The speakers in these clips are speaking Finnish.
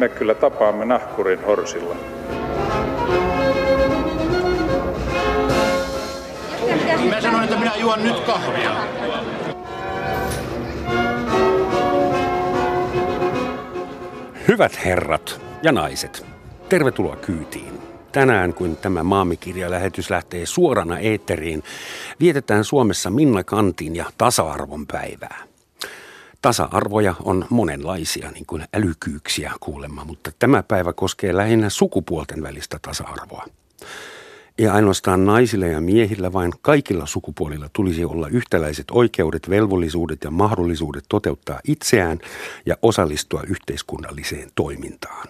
me kyllä tapaamme nahkurin horsilla. Mä sanoin, että minä juon nyt kahvia. Hyvät herrat ja naiset, tervetuloa kyytiin. Tänään, kun tämä maamikirjalähetys lähtee suorana eetteriin, vietetään Suomessa Minna Kantin ja tasa-arvon päivää. Tasa-arvoja on monenlaisia, niin kuin älykyyksiä kuulemma, mutta tämä päivä koskee lähinnä sukupuolten välistä tasa-arvoa. Ja ainoastaan naisilla ja miehillä, vain kaikilla sukupuolilla tulisi olla yhtäläiset oikeudet, velvollisuudet ja mahdollisuudet toteuttaa itseään ja osallistua yhteiskunnalliseen toimintaan.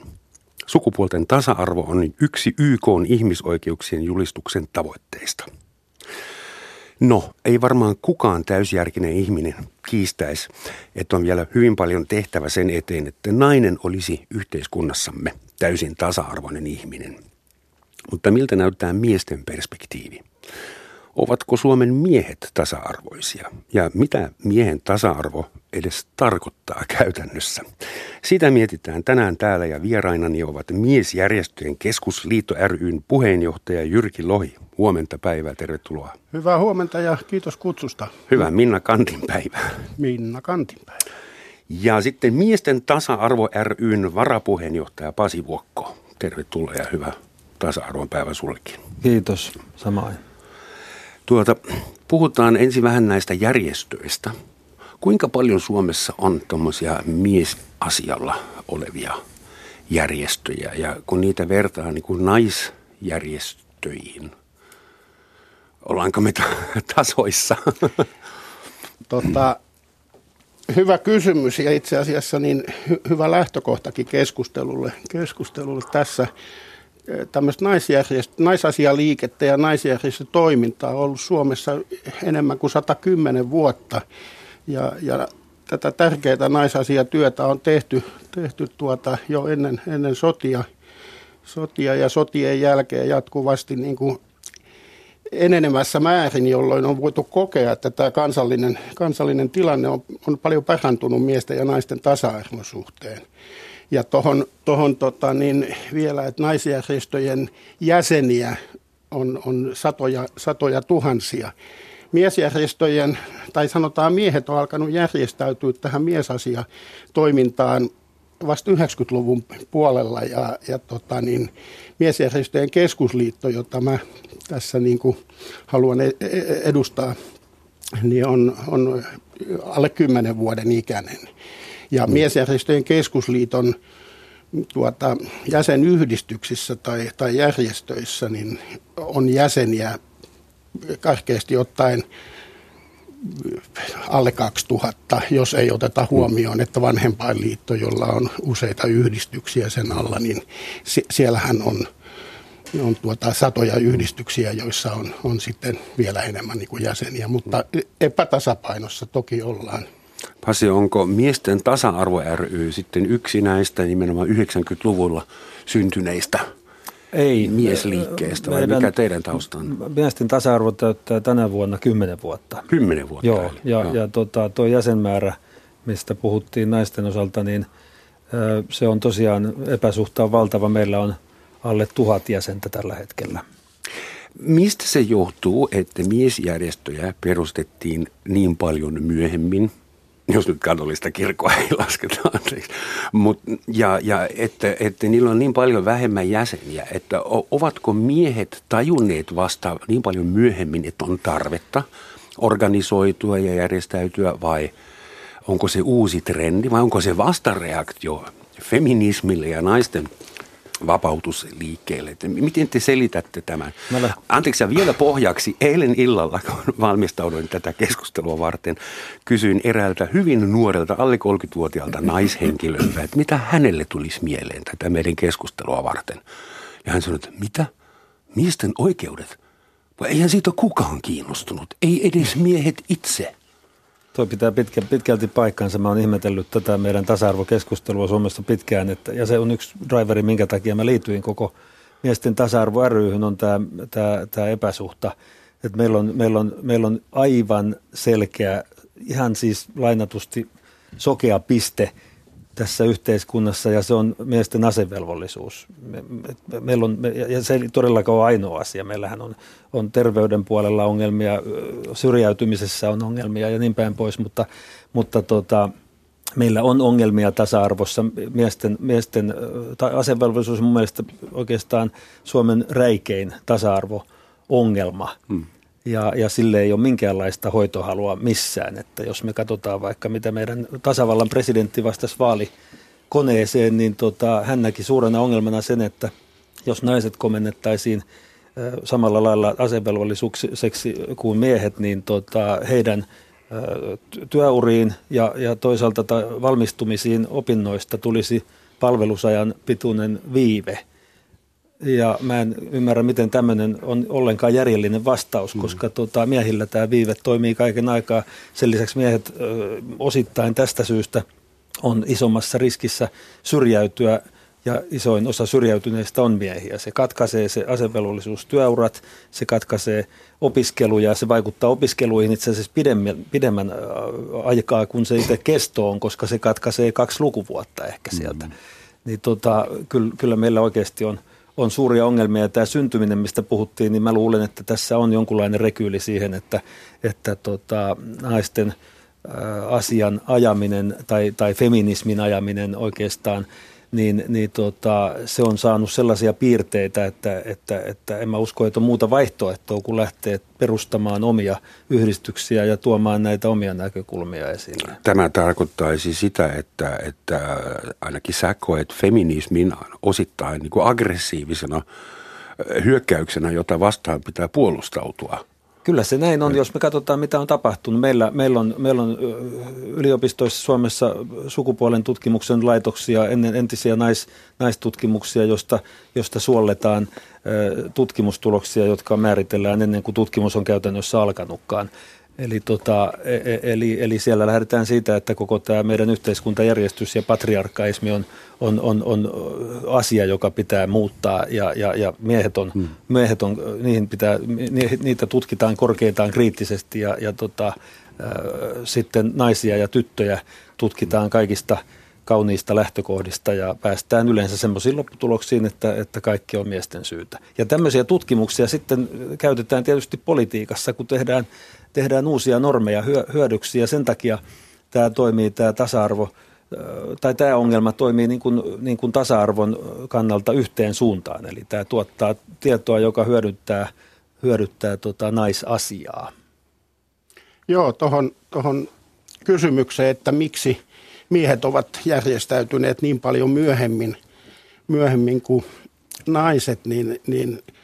Sukupuolten tasa-arvo on yksi YK ihmisoikeuksien julistuksen tavoitteista. No, ei varmaan kukaan täysjärkinen ihminen kiistäisi, että on vielä hyvin paljon tehtävä sen eteen, että nainen olisi yhteiskunnassamme täysin tasa-arvoinen ihminen. Mutta miltä näyttää miesten perspektiivi? Ovatko Suomen miehet tasa-arvoisia? Ja mitä miehen tasa-arvo edes tarkoittaa käytännössä? Sitä mietitään tänään täällä ja vierainani ovat miesjärjestöjen keskusliitto ryn puheenjohtaja Jyrki Lohi. Huomenta päivää, tervetuloa. Hyvää huomenta ja kiitos kutsusta. Hyvää Minna Kantin päivää. Minna Kantin päivää. Ja sitten Miesten tasa-arvo ryn varapuheenjohtaja Pasi Vuokko. Tervetuloa ja hyvä tasa-arvon päivä sullekin. Kiitos, samoin. Tuota, puhutaan ensin vähän näistä järjestöistä. Kuinka paljon Suomessa on tuommoisia miesasialla olevia järjestöjä ja kun niitä vertaa niin kuin naisjärjestöihin, ollaanko me tasoissa? Tota, hyvä kysymys ja itse asiassa niin hy- hyvä lähtökohtakin keskustelulle, keskustelulle tässä tämmöistä naisjärjestö, naisasialiikettä ja naisjärjestötoimintaa on ollut Suomessa enemmän kuin 110 vuotta. Ja, ja tätä tärkeää naisasiatyötä on tehty, tehty tuota jo ennen, ennen sotia, sotia ja sotien jälkeen jatkuvasti niin kuin enenemässä määrin, jolloin on voitu kokea, että tämä kansallinen, kansallinen tilanne on, on paljon parantunut miesten ja naisten tasa-arvon suhteen. Ja tuohon tohon, tota, niin vielä, että naisjärjestöjen jäseniä on, on satoja, satoja tuhansia. Miesjärjestöjen, tai sanotaan miehet on alkanut järjestäytyä tähän miesasia-toimintaan vasta 90-luvun puolella ja, ja tota, niin, miesjärjestöjen keskusliitto, jota mä tässä niin kuin haluan e-, e-, edustaa, niin on, on alle 10 vuoden ikäinen. Ja mm. miesjärjestöjen keskusliiton tuota, jäsenyhdistyksissä tai, tai järjestöissä niin on jäseniä karkeasti ottaen alle 2000, jos ei oteta huomioon, että vanhempainliitto, jolla on useita yhdistyksiä sen alla, niin siellähän on, on tuota satoja yhdistyksiä, joissa on, on sitten vielä enemmän niin kuin jäseniä, mutta epätasapainossa toki ollaan. Pasi, onko miesten tasa-arvo ry sitten yksi näistä nimenomaan 90-luvulla syntyneistä ei, miesliikkeestä vai mikä teidän taustan? Miesten tasa-arvo täyttää tänä vuonna 10 vuotta. 10 vuotta? Joo, eli. ja, Joo. ja tota, tuo jäsenmäärä, mistä puhuttiin naisten osalta, niin se on tosiaan epäsuhtaan valtava. Meillä on alle tuhat jäsentä tällä hetkellä. Mistä se johtuu, että miesjärjestöjä perustettiin niin paljon myöhemmin jos nyt katolista kirkkoa ei lasketa, anteeksi. Mut, ja, ja että, että niillä on niin paljon vähemmän jäseniä, että ovatko miehet tajunneet vasta niin paljon myöhemmin, että on tarvetta organisoitua ja järjestäytyä vai onko se uusi trendi vai onko se vastareaktio feminismille ja naisten vapautusliikkeelle. Miten te selitätte tämän? Mä Anteeksi, vielä pohjaksi. Eilen illalla, kun valmistauduin tätä keskustelua varten, kysyin eräältä hyvin nuorelta, alle 30-vuotiaalta naishenkilöltä, että mitä hänelle tulisi mieleen tätä meidän keskustelua varten. Ja hän sanoi, että mitä? Miesten oikeudet? Vai eihän siitä ole kukaan kiinnostunut. Ei edes miehet itse. Tuo pitää pitkä, pitkälti paikkansa. Mä oon ihmetellyt tätä meidän tasa-arvokeskustelua Suomessa pitkään, että, ja se on yksi driveri, minkä takia mä liityin koko miesten tasa-arvo ryhyn, on tämä, tämä, tämä epäsuhta. Että meillä, on, meillä, on, meillä on aivan selkeä, ihan siis lainatusti sokea piste tässä yhteiskunnassa ja se on miesten asevelvollisuus. Me, me, meillä on, me, ja se ei todellakaan ole ainoa asia. Meillähän on, on terveyden puolella ongelmia, syrjäytymisessä on ongelmia ja niin päin pois, mutta, mutta tota, meillä on ongelmia tasa-arvossa. Miesten, miesten tai asevelvollisuus on mun mielestä oikeastaan Suomen räikein tasa-arvo-ongelma. Hmm. Ja, ja sille ei ole minkäänlaista hoitohalua missään. Että jos me katsotaan vaikka mitä meidän tasavallan presidentti vastasi vaalikoneeseen, niin tota, hän näki suurena ongelmana sen, että jos naiset komennettaisiin samalla lailla asevelvollisuuseksi kuin miehet, niin tota, heidän työuriin ja, ja toisaalta valmistumisiin opinnoista tulisi palvelusajan pituinen viive. Ja mä en ymmärrä, miten tämmöinen on ollenkaan järjellinen vastaus, mm. koska tota, miehillä tämä viive toimii kaiken aikaa. Sen lisäksi miehet ö, osittain tästä syystä on isommassa riskissä syrjäytyä ja isoin osa syrjäytyneistä on miehiä. Se katkaisee se asevelvollisuus työurat, se katkaisee opiskeluja, se vaikuttaa opiskeluihin itse asiassa pidemmän, pidemmän aikaa kuin se itse kesto on, koska se katkaisee kaksi lukuvuotta ehkä sieltä. Mm. Niin tota, kyllä, kyllä meillä oikeasti on, on suuria ongelmia. Tämä syntyminen, mistä puhuttiin, niin mä luulen, että tässä on jonkunlainen rekyyli siihen, että, että tota, naisten asian ajaminen tai, tai feminismin ajaminen oikeastaan – niin, niin tota, se on saanut sellaisia piirteitä, että, että, että en mä usko, että on muuta vaihtoehtoa kuin lähteä perustamaan omia yhdistyksiä ja tuomaan näitä omia näkökulmia esille. Tämä tarkoittaisi sitä, että, että ainakin sä koet feminismin osittain niin kuin aggressiivisena hyökkäyksenä, jota vastaan pitää puolustautua. Kyllä se näin on, jos me katsotaan mitä on tapahtunut. Meillä, meillä, on, meillä on yliopistoissa Suomessa sukupuolen tutkimuksen laitoksia, ennen entisiä nais, naistutkimuksia, josta, josta suolletaan tutkimustuloksia, jotka määritellään ennen kuin tutkimus on käytännössä alkanutkaan. Eli, tota, e, e, eli, eli siellä lähdetään siitä, että koko tämä meidän yhteiskuntajärjestys ja patriarkaismi on, on, on, on asia, joka pitää muuttaa ja, ja, ja miehet on, hmm. miehet on niihin pitää, niitä tutkitaan korkeintaan kriittisesti ja, ja tota, äh, sitten naisia ja tyttöjä tutkitaan kaikista kauniista lähtökohdista ja päästään yleensä semmoisiin lopputuloksiin, että, että kaikki on miesten syytä. Ja tämmöisiä tutkimuksia sitten käytetään tietysti politiikassa, kun tehdään tehdään uusia normeja, hyödyksiä. Sen takia tämä toimii, tämä tasa-arvo, tai tämä ongelma toimii niin kuin, niin kuin tasa-arvon kannalta yhteen suuntaan. Eli tämä tuottaa tietoa, joka hyödyttää, hyödyttää tota naisasiaa. Joo, tuohon tohon kysymykseen, että miksi miehet ovat järjestäytyneet niin paljon myöhemmin, myöhemmin kuin naiset, niin, niin –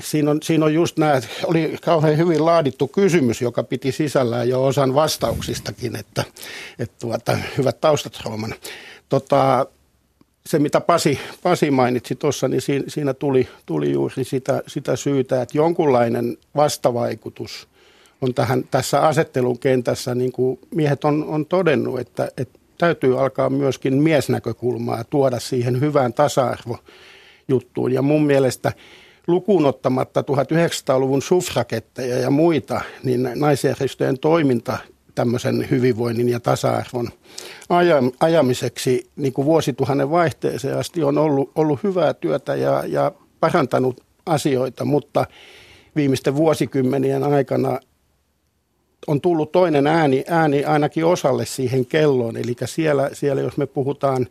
siinä on, siinä on just nämä, oli kauhean hyvin laadittu kysymys, joka piti sisällään jo osan vastauksistakin, että, että tuota, hyvät taustat Roman. Tota, se, mitä Pasi, Pasi mainitsi tuossa, niin siinä, siinä tuli, tuli juuri sitä, sitä syytä, että jonkunlainen vastavaikutus on tähän, tässä asettelun kentässä, niin kuin miehet on, on todennut, että, että täytyy alkaa myöskin miesnäkökulmaa tuoda siihen hyvään tasa-arvo juttuun. Ja mun mielestä lukuun ottamatta 1900-luvun suffraketteja ja muita, niin naisjärjestöjen toiminta tämmöisen hyvinvoinnin ja tasa-arvon ajamiseksi niin kuin vuosituhannen vaihteeseen asti on ollut, ollut hyvää työtä ja, ja parantanut asioita, mutta viimeisten vuosikymmenien aikana on tullut toinen ääni, ääni ainakin osalle siihen kelloon. Eli siellä, siellä jos me puhutaan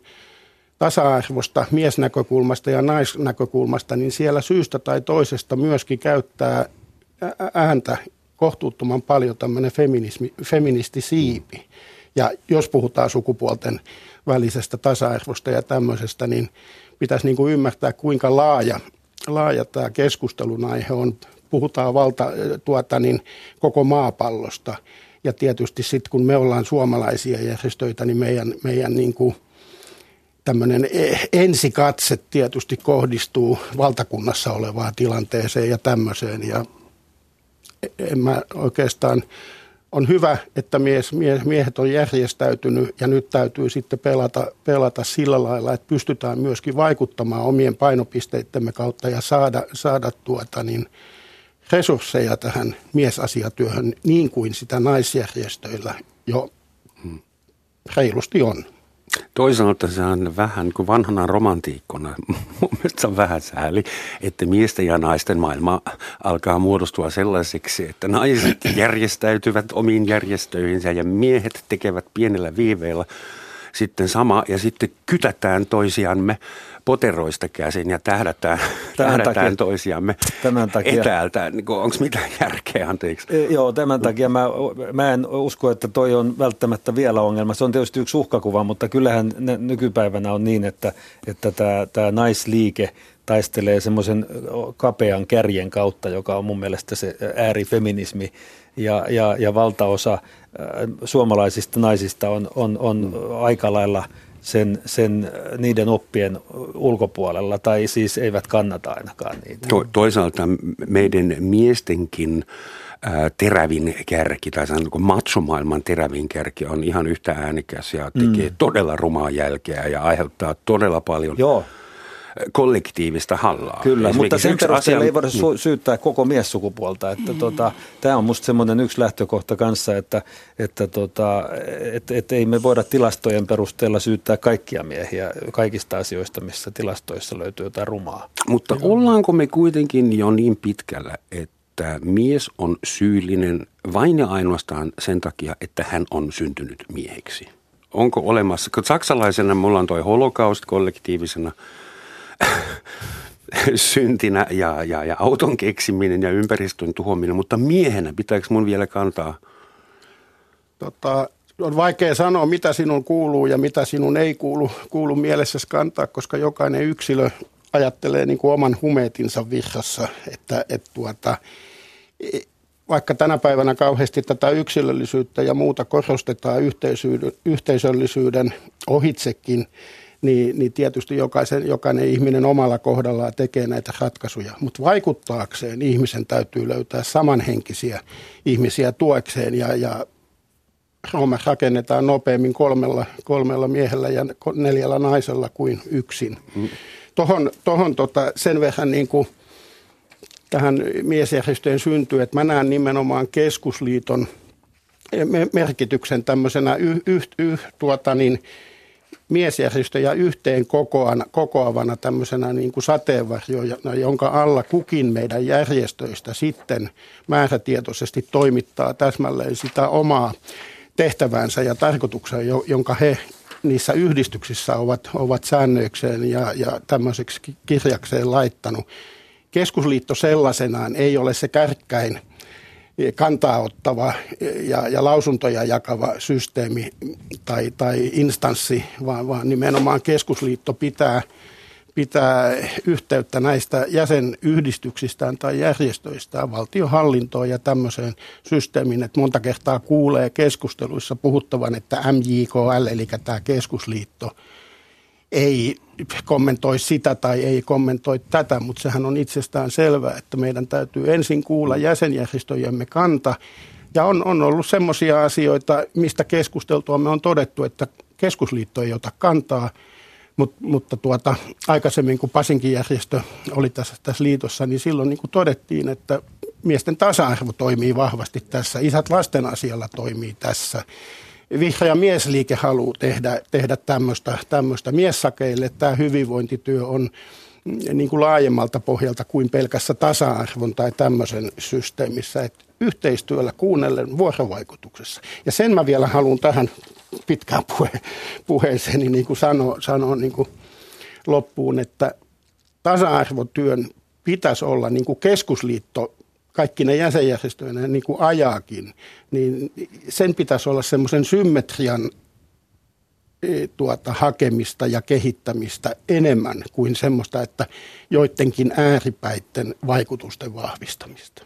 tasa-arvosta miesnäkökulmasta ja naisnäkökulmasta, niin siellä syystä tai toisesta myöskin käyttää ääntä kohtuuttoman paljon tämmöinen feminismi, feministisiipi. Ja jos puhutaan sukupuolten välisestä tasa-arvosta ja tämmöisestä, niin pitäisi niin kuin ymmärtää, kuinka laaja, laaja tämä keskustelun aihe on. Puhutaan valta, tuota, niin koko maapallosta. Ja tietysti sitten kun me ollaan suomalaisia järjestöitä, niin meidän, meidän niin kuin – tämmöinen e, ensikatse tietysti kohdistuu valtakunnassa olevaan tilanteeseen ja tämmöiseen. Ja en mä oikeastaan, on hyvä, että mies, miehet on järjestäytynyt ja nyt täytyy sitten pelata, pelata sillä lailla, että pystytään myöskin vaikuttamaan omien painopisteittemme kautta ja saada, saada tuota niin, resursseja tähän miesasiatyöhön niin kuin sitä naisjärjestöillä jo reilusti on. Toisaalta se on vähän kuin vanhana romantiikkona. Mun mielestä on vähän sääli, että miesten ja naisten maailma alkaa muodostua sellaiseksi, että naiset järjestäytyvät omiin järjestöihinsä ja miehet tekevät pienellä viiveellä sitten sama ja sitten kytätään toisiamme poteroista käsin ja tähdätään, tähdätään takia, toisiamme tämän takia, etäältä. Niin Onko mitään järkeä, anteeksi? E, joo, tämän takia mä, mä en usko, että toi on välttämättä vielä ongelma. Se on tietysti yksi uhkakuva, mutta kyllähän nykypäivänä on niin, että, että tämä, tämä naisliike taistelee semmoisen kapean kärjen kautta, joka on mun mielestä se äärifeminismi ja, ja, ja valtaosa äh, suomalaisista naisista on, on, on aika lailla sen, sen, niiden oppien ulkopuolella, tai siis eivät kannata ainakaan niitä. To, toisaalta meidän miestenkin äh, terävin kärki, tai sanonko matsomaailman terävin kärki on ihan yhtä äänikäs ja tekee mm. todella rumaa jälkeä ja aiheuttaa todella paljon Joo kollektiivista hallaa. Kyllä, mutta sen perusteella asia... ei voida su- syyttää koko miessukupuolta. Että tota, tämä on minusta semmoinen yksi lähtökohta kanssa, että, että tota, et, et ei me voida tilastojen perusteella syyttää kaikkia miehiä kaikista asioista, missä tilastoissa löytyy jotain rumaa. Mutta Joo. ollaanko me kuitenkin jo niin pitkällä, että mies on syyllinen vain ja ainoastaan sen takia, että hän on syntynyt mieheksi? Onko olemassa, kun saksalaisena mulla on toi holokaust kollektiivisena – syntinä ja, ja, ja auton keksiminen ja ympäristön tuhoaminen, mutta miehenä pitääkö mun vielä kantaa? Tota, on vaikea sanoa, mitä sinun kuuluu ja mitä sinun ei kuulu, kuulu mielessäsi kantaa, koska jokainen yksilö ajattelee niin kuin oman humeetinsa vihassa, että, että tuota, vaikka tänä päivänä kauheasti tätä yksilöllisyyttä ja muuta korostetaan yhteisöllisyyden ohitsekin, niin, niin tietysti jokaisen, jokainen ihminen omalla kohdallaan tekee näitä ratkaisuja. Mutta vaikuttaakseen ihmisen täytyy löytää samanhenkisiä ihmisiä tuekseen ja, ja Rooma rakennetaan nopeammin kolmella, kolmella miehellä ja neljällä naisella kuin yksin. Mm. Tohon, tohon tota, sen verran niin kuin tähän miesjärjestöjen syntyy, että mä näen nimenomaan keskusliiton merkityksen tämmöisenä yh, yh, yh, tuota niin, miesjärjestöjä yhteen kokoavana, kokoavana tämmöisenä niin kuin sateenvarjona, jonka alla kukin meidän järjestöistä sitten määrätietoisesti toimittaa täsmälleen sitä omaa tehtävänsä ja tarkoituksen, jonka he niissä yhdistyksissä ovat, ovat säännöikseen ja, ja tämmöiseksi kirjakseen laittanut. Keskusliitto sellaisenaan ei ole se kärkkäin – kantaa ottava ja, ja lausuntoja jakava systeemi tai, tai instanssi, vaan, vaan nimenomaan keskusliitto pitää, pitää yhteyttä näistä jäsenyhdistyksistään tai järjestöistään valtiohallintoon ja tämmöiseen systeemiin, että monta kertaa kuulee keskusteluissa puhuttavan, että MJKL, eli tämä keskusliitto, ei kommentoi sitä tai ei kommentoi tätä, mutta sehän on itsestään selvää, että meidän täytyy ensin kuulla jäsenjärjestöjemme kanta. Ja on, on ollut semmoisia asioita, mistä keskusteltua me on todettu, että keskusliitto ei ota kantaa, Mut, mutta tuota, aikaisemmin kun Pasinkin järjestö oli tässä, tässä liitossa, niin silloin niin kuin todettiin, että miesten tasa-arvo toimii vahvasti tässä, isät lasten asialla toimii tässä vihreä miesliike haluaa tehdä, tehdä tämmöistä, tämmöistä miessakeille. Tämä hyvinvointityö on niin kuin laajemmalta pohjalta kuin pelkässä tasa-arvon tai tämmöisen systeemissä. Että yhteistyöllä kuunnellen vuorovaikutuksessa. Ja sen mä vielä haluan tähän pitkään puhe, puheeseeni niin kuin sanoa, sanoa niin kuin loppuun, että tasa-arvotyön pitäisi olla niin kuin keskusliitto kaikki ne jäsenjärjestöjä niin kuin ajaakin, niin sen pitäisi olla semmoisen symmetrian e, tuota, hakemista ja kehittämistä enemmän kuin semmoista, että joidenkin ääripäitten vaikutusten vahvistamista.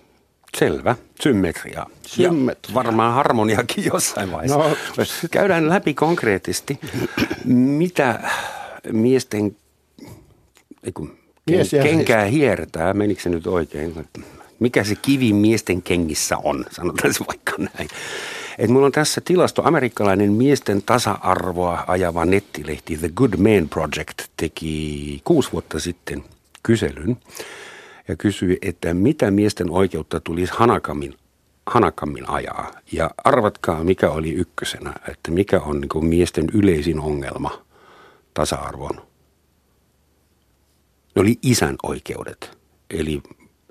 Selvä, symmetria. Symmetria. Ja varmaan harmoniakin jossain vaiheessa. No. Käydään läpi konkreettisesti, mitä miesten, kun, kenkää hiertää, menikö se nyt oikein? Mikä se kivi miesten kengissä on, sanotaan se vaikka näin. Et mulla on tässä tilasto, amerikkalainen miesten tasa-arvoa ajava nettilehti The Good Man Project teki kuusi vuotta sitten kyselyn ja kysyi, että mitä miesten oikeutta tulisi Hanakamin hanakammin ajaa. Ja arvatkaa, mikä oli ykkösenä, että mikä on niin kuin miesten yleisin ongelma tasa-arvon. Ne oli isän oikeudet, eli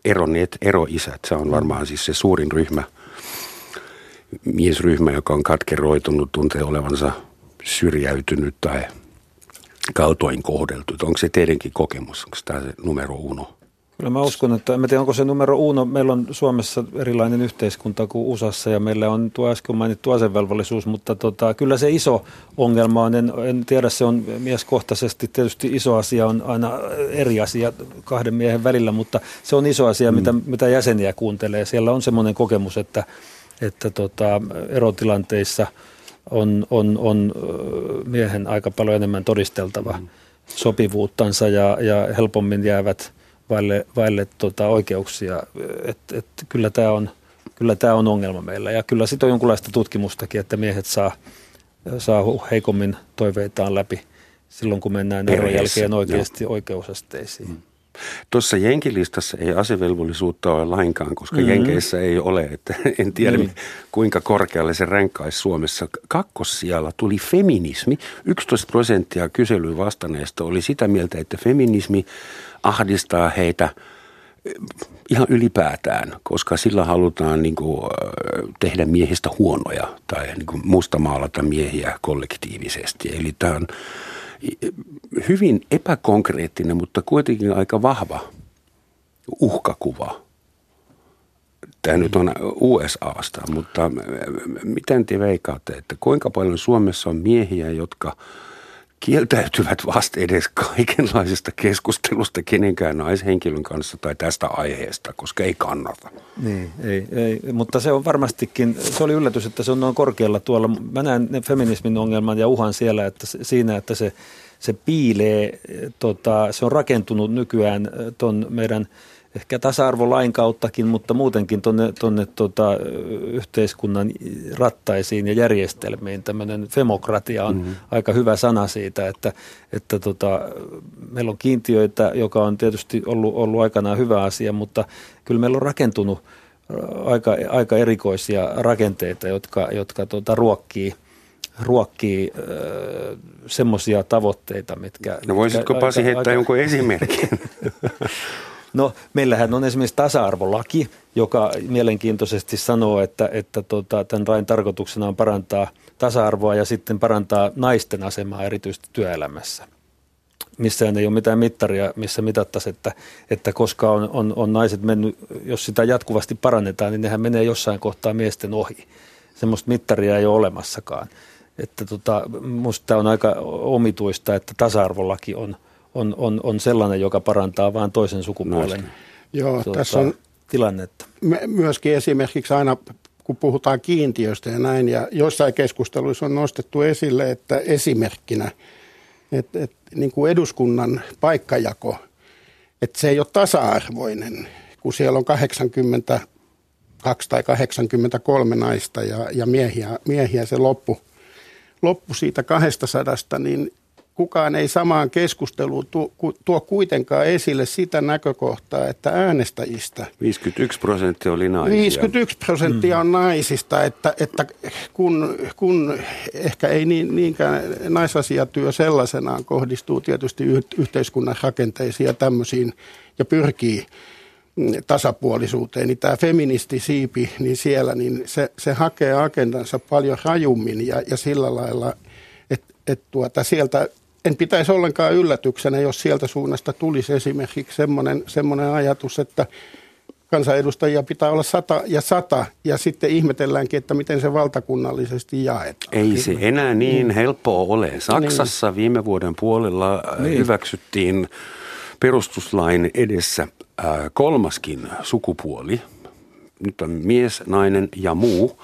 eronneet eroisät. Se on varmaan siis se suurin ryhmä, miesryhmä, joka on katkeroitunut, tuntee olevansa syrjäytynyt tai kaltoin kohdeltu. Onko se teidänkin kokemus? Onko tämä se numero uno? Kyllä mä uskon, että en tiedä onko se numero uno. Meillä on Suomessa erilainen yhteiskunta kuin USAssa ja meillä on tuo äsken mainittu asevelvollisuus, mutta tota, kyllä se iso ongelma on, en, en tiedä se on mieskohtaisesti, tietysti iso asia on aina eri asia kahden miehen välillä, mutta se on iso asia, mm. mitä, mitä jäseniä kuuntelee. Siellä on semmoinen kokemus, että, että tota, erotilanteissa on, on, on miehen aika paljon enemmän todisteltava mm. sopivuuttansa ja, ja helpommin jäävät – vaille, vaille tota oikeuksia. Et, et, kyllä tämä on, kyllä tämä on ongelma meillä ja kyllä sitten on jonkunlaista tutkimustakin, että miehet saa, saa heikommin toiveitaan läpi silloin, kun mennään eron jälkeen oikeasti oikeusasteisiin. Mm. Tuossa Jenkilistassa ei asevelvollisuutta ole lainkaan, koska mm-hmm. Jenkeissä ei ole. Että en tiedä, mm. kuinka korkealle se ränkkaisi Suomessa. Kakkossijalla tuli feminismi. 11 prosenttia kyselyyn vastanneista oli sitä mieltä, että feminismi ahdistaa heitä eh, ihan ylipäätään, koska sillä halutaan niin kuin, eh, tehdä miehistä huonoja tai niin kuin mustamaalata miehiä kollektiivisesti. Eli tämä on hyvin epäkonkreettinen, mutta kuitenkin aika vahva uhkakuva. Tämä nyt on USAsta, mutta miten te veikaatte, että kuinka paljon Suomessa on miehiä, jotka – kieltäytyvät vasta edes kaikenlaisesta keskustelusta kenenkään naishenkilön kanssa tai tästä aiheesta, koska ei kannata. Niin, ei, ei, mutta se on varmastikin, se oli yllätys, että se on noin korkealla tuolla. Mä näen feminismin ongelman ja uhan siellä, että siinä, että se, se piilee, tota, se on rakentunut nykyään ton meidän – ehkä tasa-arvolain kauttakin, mutta muutenkin tuonne tonne, tota, yhteiskunnan rattaisiin ja järjestelmiin. Tämmöinen femokratia on mm-hmm. aika hyvä sana siitä, että, että tota, meillä on kiintiöitä, joka on tietysti ollut, ollut aikanaan hyvä asia, mutta kyllä meillä on rakentunut aika, aika erikoisia rakenteita, jotka, jotka tota, ruokkii ruokkii äh, semmoisia tavoitteita, mitkä... No voisitko Pasi heittää aika, jonkun esimerkin? No meillähän on esimerkiksi tasa-arvolaki, joka mielenkiintoisesti sanoo, että, että tota, tämän lain tarkoituksena on parantaa tasa-arvoa ja sitten parantaa naisten asemaa erityisesti työelämässä. Missään ei ole mitään mittaria, missä mitattaisiin, että, että koska on, on, on naiset mennyt, jos sitä jatkuvasti parannetaan, niin nehän menee jossain kohtaa miesten ohi. Semmoista mittaria ei ole olemassakaan. Että tota, musta on aika omituista, että tasa-arvolaki on – on, on, on sellainen, joka parantaa vain toisen sukupuolen Joo, tuota, tässä on tilannetta. Myöskin esimerkiksi aina kun puhutaan kiintiöistä ja näin, ja joissain keskusteluissa on nostettu esille, että esimerkkinä, että, että niin kuin eduskunnan paikkajako, että se ei ole tasa-arvoinen, kun siellä on 82 tai 83 naista ja, ja miehiä, miehiä se loppu, loppu siitä 200, niin kukaan ei samaan keskusteluun tuo, tuo kuitenkaan esille sitä näkökohtaa, että äänestäjistä... 51 prosenttia oli naisia. 51 prosenttia on naisista, että, että kun, kun ehkä ei niin, niinkään naisasiatyö sellaisenaan kohdistuu tietysti yhteiskunnan rakenteisiin ja tämmöisiin ja pyrkii tasapuolisuuteen, niin tämä feministisiipi, niin siellä niin se, se hakee agendansa paljon rajummin ja, ja sillä lailla, että et tuota, sieltä en pitäisi ollenkaan yllätyksenä, jos sieltä suunnasta tulisi esimerkiksi semmoinen, semmoinen ajatus, että kansanedustajia pitää olla sata ja sata, ja sitten ihmetelläänkin, että miten se valtakunnallisesti jaetaan. Ei se enää niin mm. helppoa ole. Saksassa niin. viime vuoden puolella äh, niin. hyväksyttiin perustuslain edessä äh, kolmaskin sukupuoli. Nyt on mies, nainen ja muu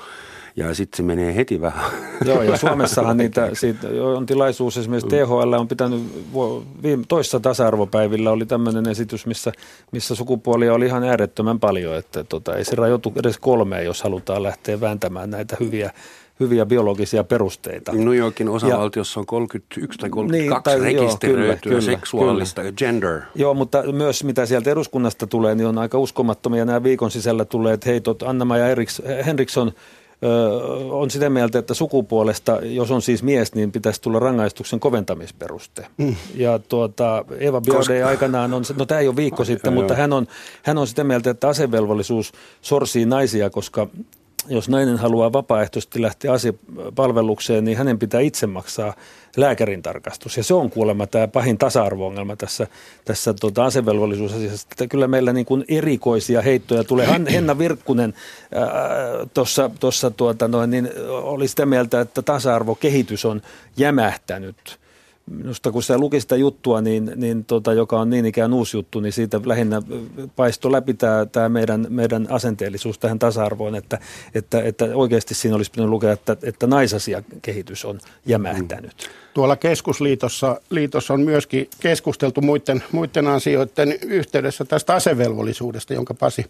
ja sitten se menee heti vähän. Joo, ja Suomessahan niitä, siitä on tilaisuus, esimerkiksi THL on pitänyt, viime, toissa tasa-arvopäivillä oli tämmöinen esitys, missä, missä sukupuolia oli ihan äärettömän paljon, että tota, ei se rajoitu edes kolmeen, jos halutaan lähteä vääntämään näitä hyviä hyviä biologisia perusteita. New Yorkin osavaltiossa on 31 tai 32 niin, tai, rekisteröityä joo, kyllä, seksuaalista kyllä. gender. Joo, mutta myös mitä sieltä eduskunnasta tulee, niin on aika uskomattomia nämä viikon sisällä tulleet heitot. Anna-Maja Henriksson on sitä mieltä, että sukupuolesta, jos on siis mies, niin pitäisi tulla rangaistuksen koventamisperuste. Mm. Ja tuota, Eva Biode Koska... aikanaan on, no tämä ei ole viikko sitten, mutta hän on, hän on sitä mieltä, että asevelvollisuus sorsii naisia, koska jos nainen haluaa vapaaehtoisesti lähteä asepalvelukseen, niin hänen pitää itse maksaa lääkärin tarkastus. Ja se on kuulemma tämä pahin tasa-arvo-ongelma tässä, tässä tuota asevelvollisuusasiassa. Että kyllä meillä niin kuin erikoisia heittoja tulee. Henna Virkkunen tuossa tuota noin, niin oli sitä mieltä, että tasa-arvokehitys on jämähtänyt – minusta kun sä luki sitä juttua, niin, niin tota, joka on niin ikään uusi juttu, niin siitä lähinnä paistoi läpi tämä, tämä meidän, meidän asenteellisuus tähän tasa-arvoon, että, että, että oikeasti siinä olisi pitänyt lukea, että, että naisasiakehitys on jämähtänyt. Mm. Tuolla keskusliitossa liitossa on myöskin keskusteltu muiden, muiden asioiden yhteydessä tästä asevelvollisuudesta, jonka Pasi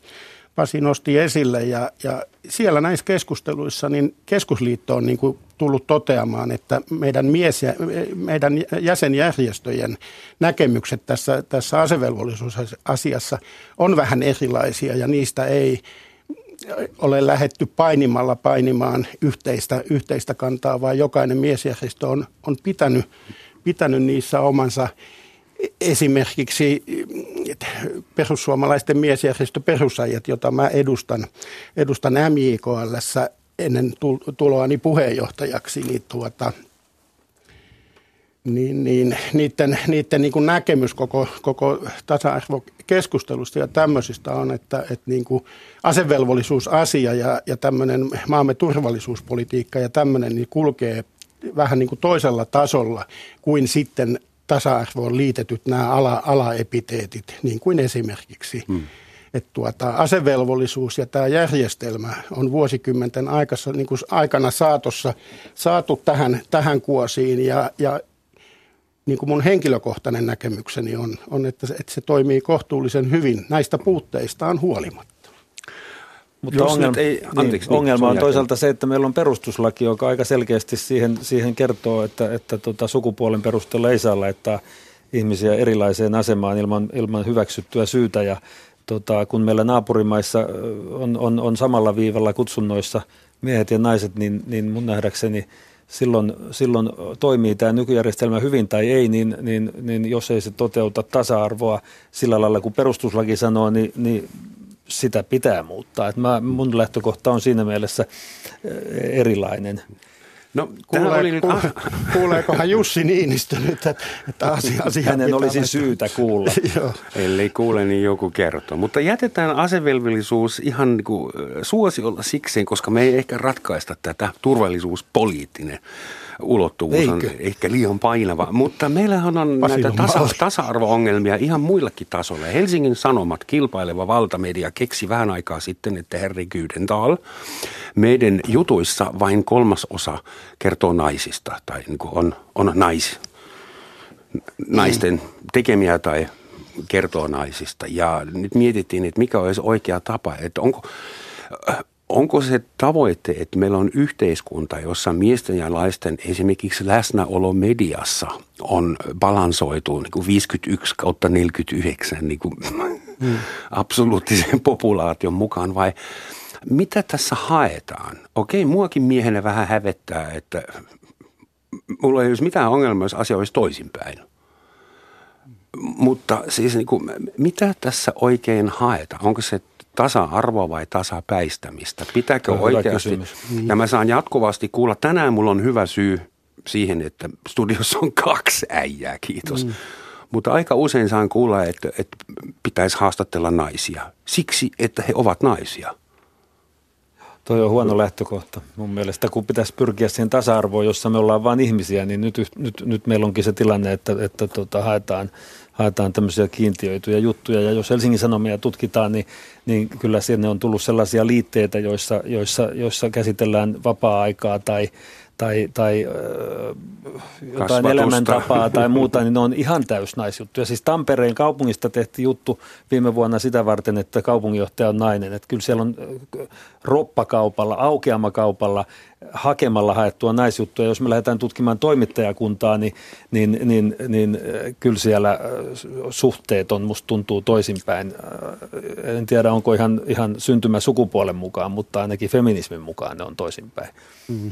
Pasi nosti esille ja, ja siellä näissä keskusteluissa niin keskusliitto on niin kuin tullut toteamaan, että meidän, mies ja, meidän jäsenjärjestöjen näkemykset tässä, tässä asevelvollisuusasiassa on vähän erilaisia ja niistä ei ole lähetty painimalla painimaan yhteistä, yhteistä kantaa, vaan jokainen miesjärjestö on, on pitänyt, pitänyt niissä omansa esimerkiksi perussuomalaisten miesjärjestö Perusajat, jota mä edustan, edustan MJKL ennen tuloani puheenjohtajaksi, niin, tuota, niin, niin niiden, niiden niin kuin näkemys koko, koko tasa-arvokeskustelusta ja tämmöisistä on, että, että niin kuin asevelvollisuusasia ja, ja tämmöinen maamme turvallisuuspolitiikka ja tämmöinen niin kulkee vähän niin kuin toisella tasolla kuin sitten tasa-arvoon liitetyt nämä ala, alaepiteetit, niin kuin esimerkiksi hmm. että tuota, asevelvollisuus ja tämä järjestelmä on vuosikymmenten aikassa, niin kuin aikana saatossa saatu tähän, tähän kuosiin ja, ja niin kuin mun henkilökohtainen näkemykseni on, on että, että se toimii kohtuullisen hyvin näistä puutteistaan huolimatta. Mutta ongelma, ei, niin, anteeksi, niin, ongelma on toisaalta se, että meillä on perustuslaki, joka aika selkeästi siihen, siihen kertoo, että, että tota, sukupuolen perusteella ei saa laittaa ihmisiä erilaiseen asemaan ilman, ilman hyväksyttyä syytä. Ja tota, kun meillä naapurimaissa on, on, on samalla viivalla kutsunnoissa miehet ja naiset, niin, niin mun nähdäkseni silloin, silloin toimii tämä nykyjärjestelmä hyvin tai ei, niin, niin, niin jos ei se toteuta tasa-arvoa sillä lailla, kuin perustuslaki sanoo, niin, niin sitä pitää muuttaa. Et mä, mun lähtökohta on siinä mielessä eh, erilainen. No, Kuule, oli nyt... kuule, kuuleekohan Jussi Niinistö nyt, että, että asia, asia Hänen olisi syytä kuulla. Ellei kuule, niin joku kertoo. Mutta jätetään asevelvollisuus ihan niin kuin suosiolla sikseen, koska me ei ehkä ratkaista tätä turvallisuuspoliittinen ulottuvuus Eikö? on ehkä liian painava. Mutta meillähän on Pasi näitä tasa, tasa-arvo-ongelmia ihan muillakin tasoilla. Helsingin Sanomat, kilpaileva valtamedia, keksi vähän aikaa sitten, että Herri Kyydental, meidän jutuissa vain kolmas osa kertoo naisista tai niin kuin on, on nais, naisten tekemiä tai kertoo naisista. Ja nyt mietittiin, että mikä olisi oikea tapa, että onko Onko se tavoite, että meillä on yhteiskunta, jossa miesten ja naisten esimerkiksi läsnäolo mediassa on balansoitu niin kuin 51 kautta 49 niin kuin mm. absoluuttisen populaation mukaan vai mitä tässä haetaan? Okei, muakin miehenä vähän hävettää, että mulla ei olisi mitään ongelmaa, jos asia olisi toisinpäin. Mutta siis niin kuin, mitä tässä oikein haetaan? Onko se tasa-arvoa vai tasapäistämistä? Pitääkö oikeasti? Kysymys. Ja mä saan jatkuvasti kuulla, tänään mulla on hyvä syy siihen, että studiossa on kaksi äijää, kiitos. Mm. Mutta aika usein saan kuulla, että, että pitäisi haastatella naisia siksi, että he ovat naisia. Toi on huono lähtökohta mun mielestä, kun pitäisi pyrkiä siihen tasa-arvoon, jossa me ollaan vain ihmisiä, niin nyt, nyt, nyt meillä onkin se tilanne, että, että tota, haetaan, haetaan tämmöisiä kiintiöityjä juttuja. Ja jos Helsingin Sanomia tutkitaan, niin, niin kyllä sinne on tullut sellaisia liitteitä, joissa, joissa, joissa käsitellään vapaa-aikaa tai, tai, tai äh, jotain elämäntapaa tai muuta, niin ne on ihan täysnaisjuttuja. Siis Tampereen kaupungista tehtiin juttu viime vuonna sitä varten, että kaupunginjohtaja on nainen. Että kyllä siellä on roppakaupalla, aukeamakaupalla hakemalla haettua naisjuttuja. Jos me lähdetään tutkimaan toimittajakuntaa, niin, niin, niin, niin kyllä siellä suhteet on, musta tuntuu toisinpäin. En tiedä, onko ihan, ihan syntymä sukupuolen mukaan, mutta ainakin feminismin mukaan ne on toisinpäin. Mm.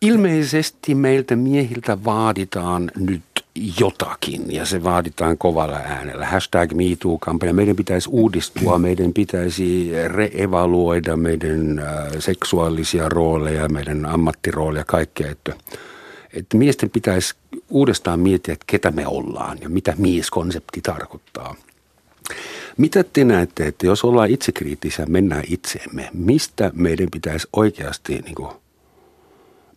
Ilmeisesti meiltä miehiltä vaaditaan nyt jotakin ja se vaaditaan kovalla äänellä. Hashtag MeToo-kampanja. Meidän pitäisi uudistua, meidän pitäisi reevaluoida meidän äh, seksuaalisia rooleja, meidän ammattirooleja, kaikkea. Että, että miesten pitäisi uudestaan miettiä, että ketä me ollaan ja mitä mieskonsepti tarkoittaa. Mitä te näette, että jos ollaan itsekriittisiä, mennään itseemme, mistä meidän pitäisi oikeasti niin kuin,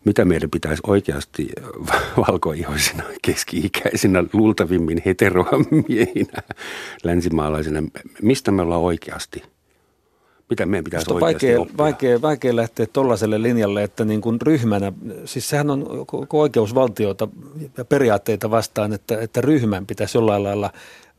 mitä meidän pitäisi oikeasti valkoihoisina, keski-ikäisinä, luultavimmin heteromiehinä, länsimaalaisina, mistä me ollaan oikeasti? Mitä meidän pitäisi on oikeasti vaikea, oppia? vaikea, vaikea lähteä tuollaiselle linjalle, että niin kuin ryhmänä, siis sehän on oikeusvaltiota ja periaatteita vastaan, että, että ryhmän pitäisi jollain lailla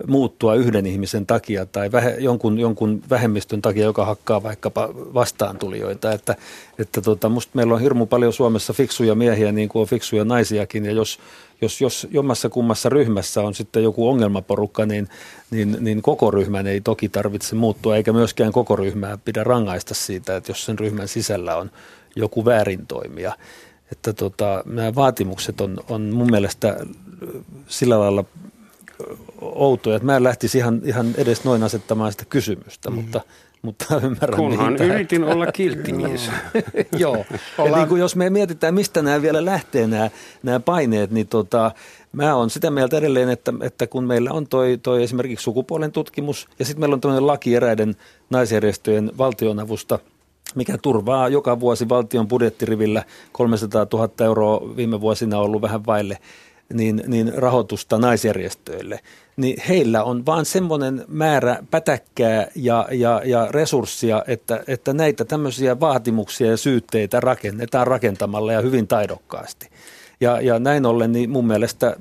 muuttua yhden ihmisen takia tai vähe, jonkun, jonkun vähemmistön takia, joka hakkaa vaikkapa vastaantulijoita. Että, että tota, musta meillä on hirmu paljon Suomessa fiksuja miehiä niin kuin on fiksuja naisiakin ja jos, jos, jos jommassa kummassa ryhmässä on sitten joku ongelmaporukka, niin, niin, niin koko ryhmän ei toki tarvitse muuttua eikä myöskään koko ryhmää pidä rangaista siitä, että jos sen ryhmän sisällä on joku väärintoimija. Että tota, nämä vaatimukset on, on mun mielestä sillä lailla outoja. Että mä en lähtisi ihan, ihan edes noin asettamaan sitä kysymystä, mm. mutta, mutta ymmärrän. Kunhan yritin olla kilttimies. Joo. Ja niin kuin jos me mietitään, mistä nämä vielä lähtee nämä, nämä paineet, niin tota, mä olen sitä mieltä edelleen, että, että kun meillä on toi, toi esimerkiksi sukupuolen tutkimus ja sitten meillä on tämmöinen laki eräiden naisjärjestöjen valtionavusta – mikä turvaa joka vuosi valtion budjettirivillä 300 000 euroa viime vuosina ollut vähän vaille niin, niin rahoitusta naisjärjestöille, niin heillä on vaan semmoinen määrä pätäkkää ja, ja, ja resurssia, että, että näitä tämmöisiä vaatimuksia ja syytteitä rakennetaan rakentamalla ja hyvin taidokkaasti. Ja, ja näin ollen niin mun mielestä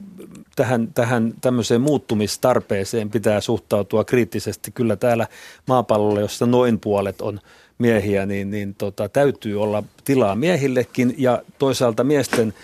tähän, tähän tämmöiseen muuttumistarpeeseen pitää suhtautua kriittisesti. Kyllä täällä maapallolla, jossa noin puolet on miehiä, niin, niin tota, täytyy olla tilaa miehillekin ja toisaalta miesten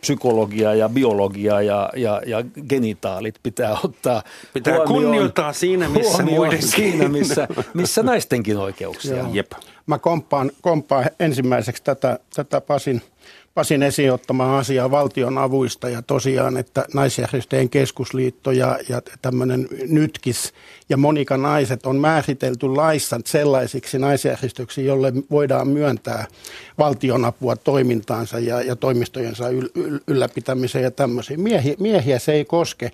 psykologia ja biologia ja, ja, ja genitaalit pitää ottaa Pitää huomioon, kunnioittaa siinä, missä muiden siinä, missä, missä naistenkin oikeuksia. Jep. Mä komppaan, komppaan ensimmäiseksi tätä, tätä Pasin – Pasin esiin ottamaa asiaa valtion avuista ja tosiaan, että naisjärjestöjen keskusliitto ja, ja tämmöinen nytkis ja Monika Naiset on määritelty laissa sellaisiksi naisjärjestöksi, jolle voidaan myöntää valtionapua toimintaansa ja, ja toimistojensa yl, yl, ylläpitämiseen ja tämmöisiin. Miehiä, miehiä se ei koske.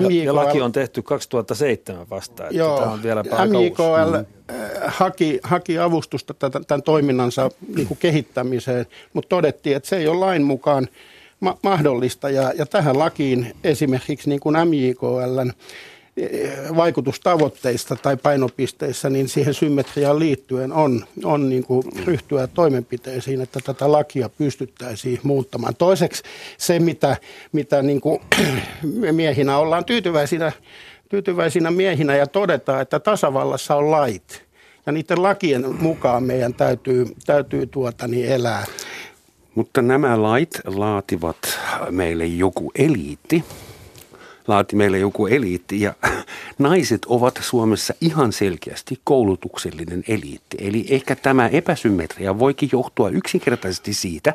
MJKL, ja, ja laki on tehty 2007 vasta, että joo, tämä on vielä MJKL mm. haki, haki avustusta tämän, tämän toiminnansa niin kuin kehittämiseen, mutta todettiin, että se ei ole lain mukaan ma- mahdollista. Ja, ja tähän lakiin esimerkiksi niin kuin MJKLn vaikutustavoitteista tai painopisteissä, niin siihen symmetriaan liittyen on, on niin kuin ryhtyä toimenpiteisiin, että tätä lakia pystyttäisiin muuttamaan. Toiseksi se, mitä, mitä niin kuin miehinä ollaan tyytyväisinä, tyytyväisinä miehinä ja todetaan, että tasavallassa on lait. Ja niiden lakien mukaan meidän täytyy, täytyy tuota, niin elää. Mutta nämä lait laativat meille joku eliitti, laati meille joku eliitti ja naiset ovat Suomessa ihan selkeästi koulutuksellinen eliitti. Eli ehkä tämä epäsymmetria voikin johtua yksinkertaisesti siitä,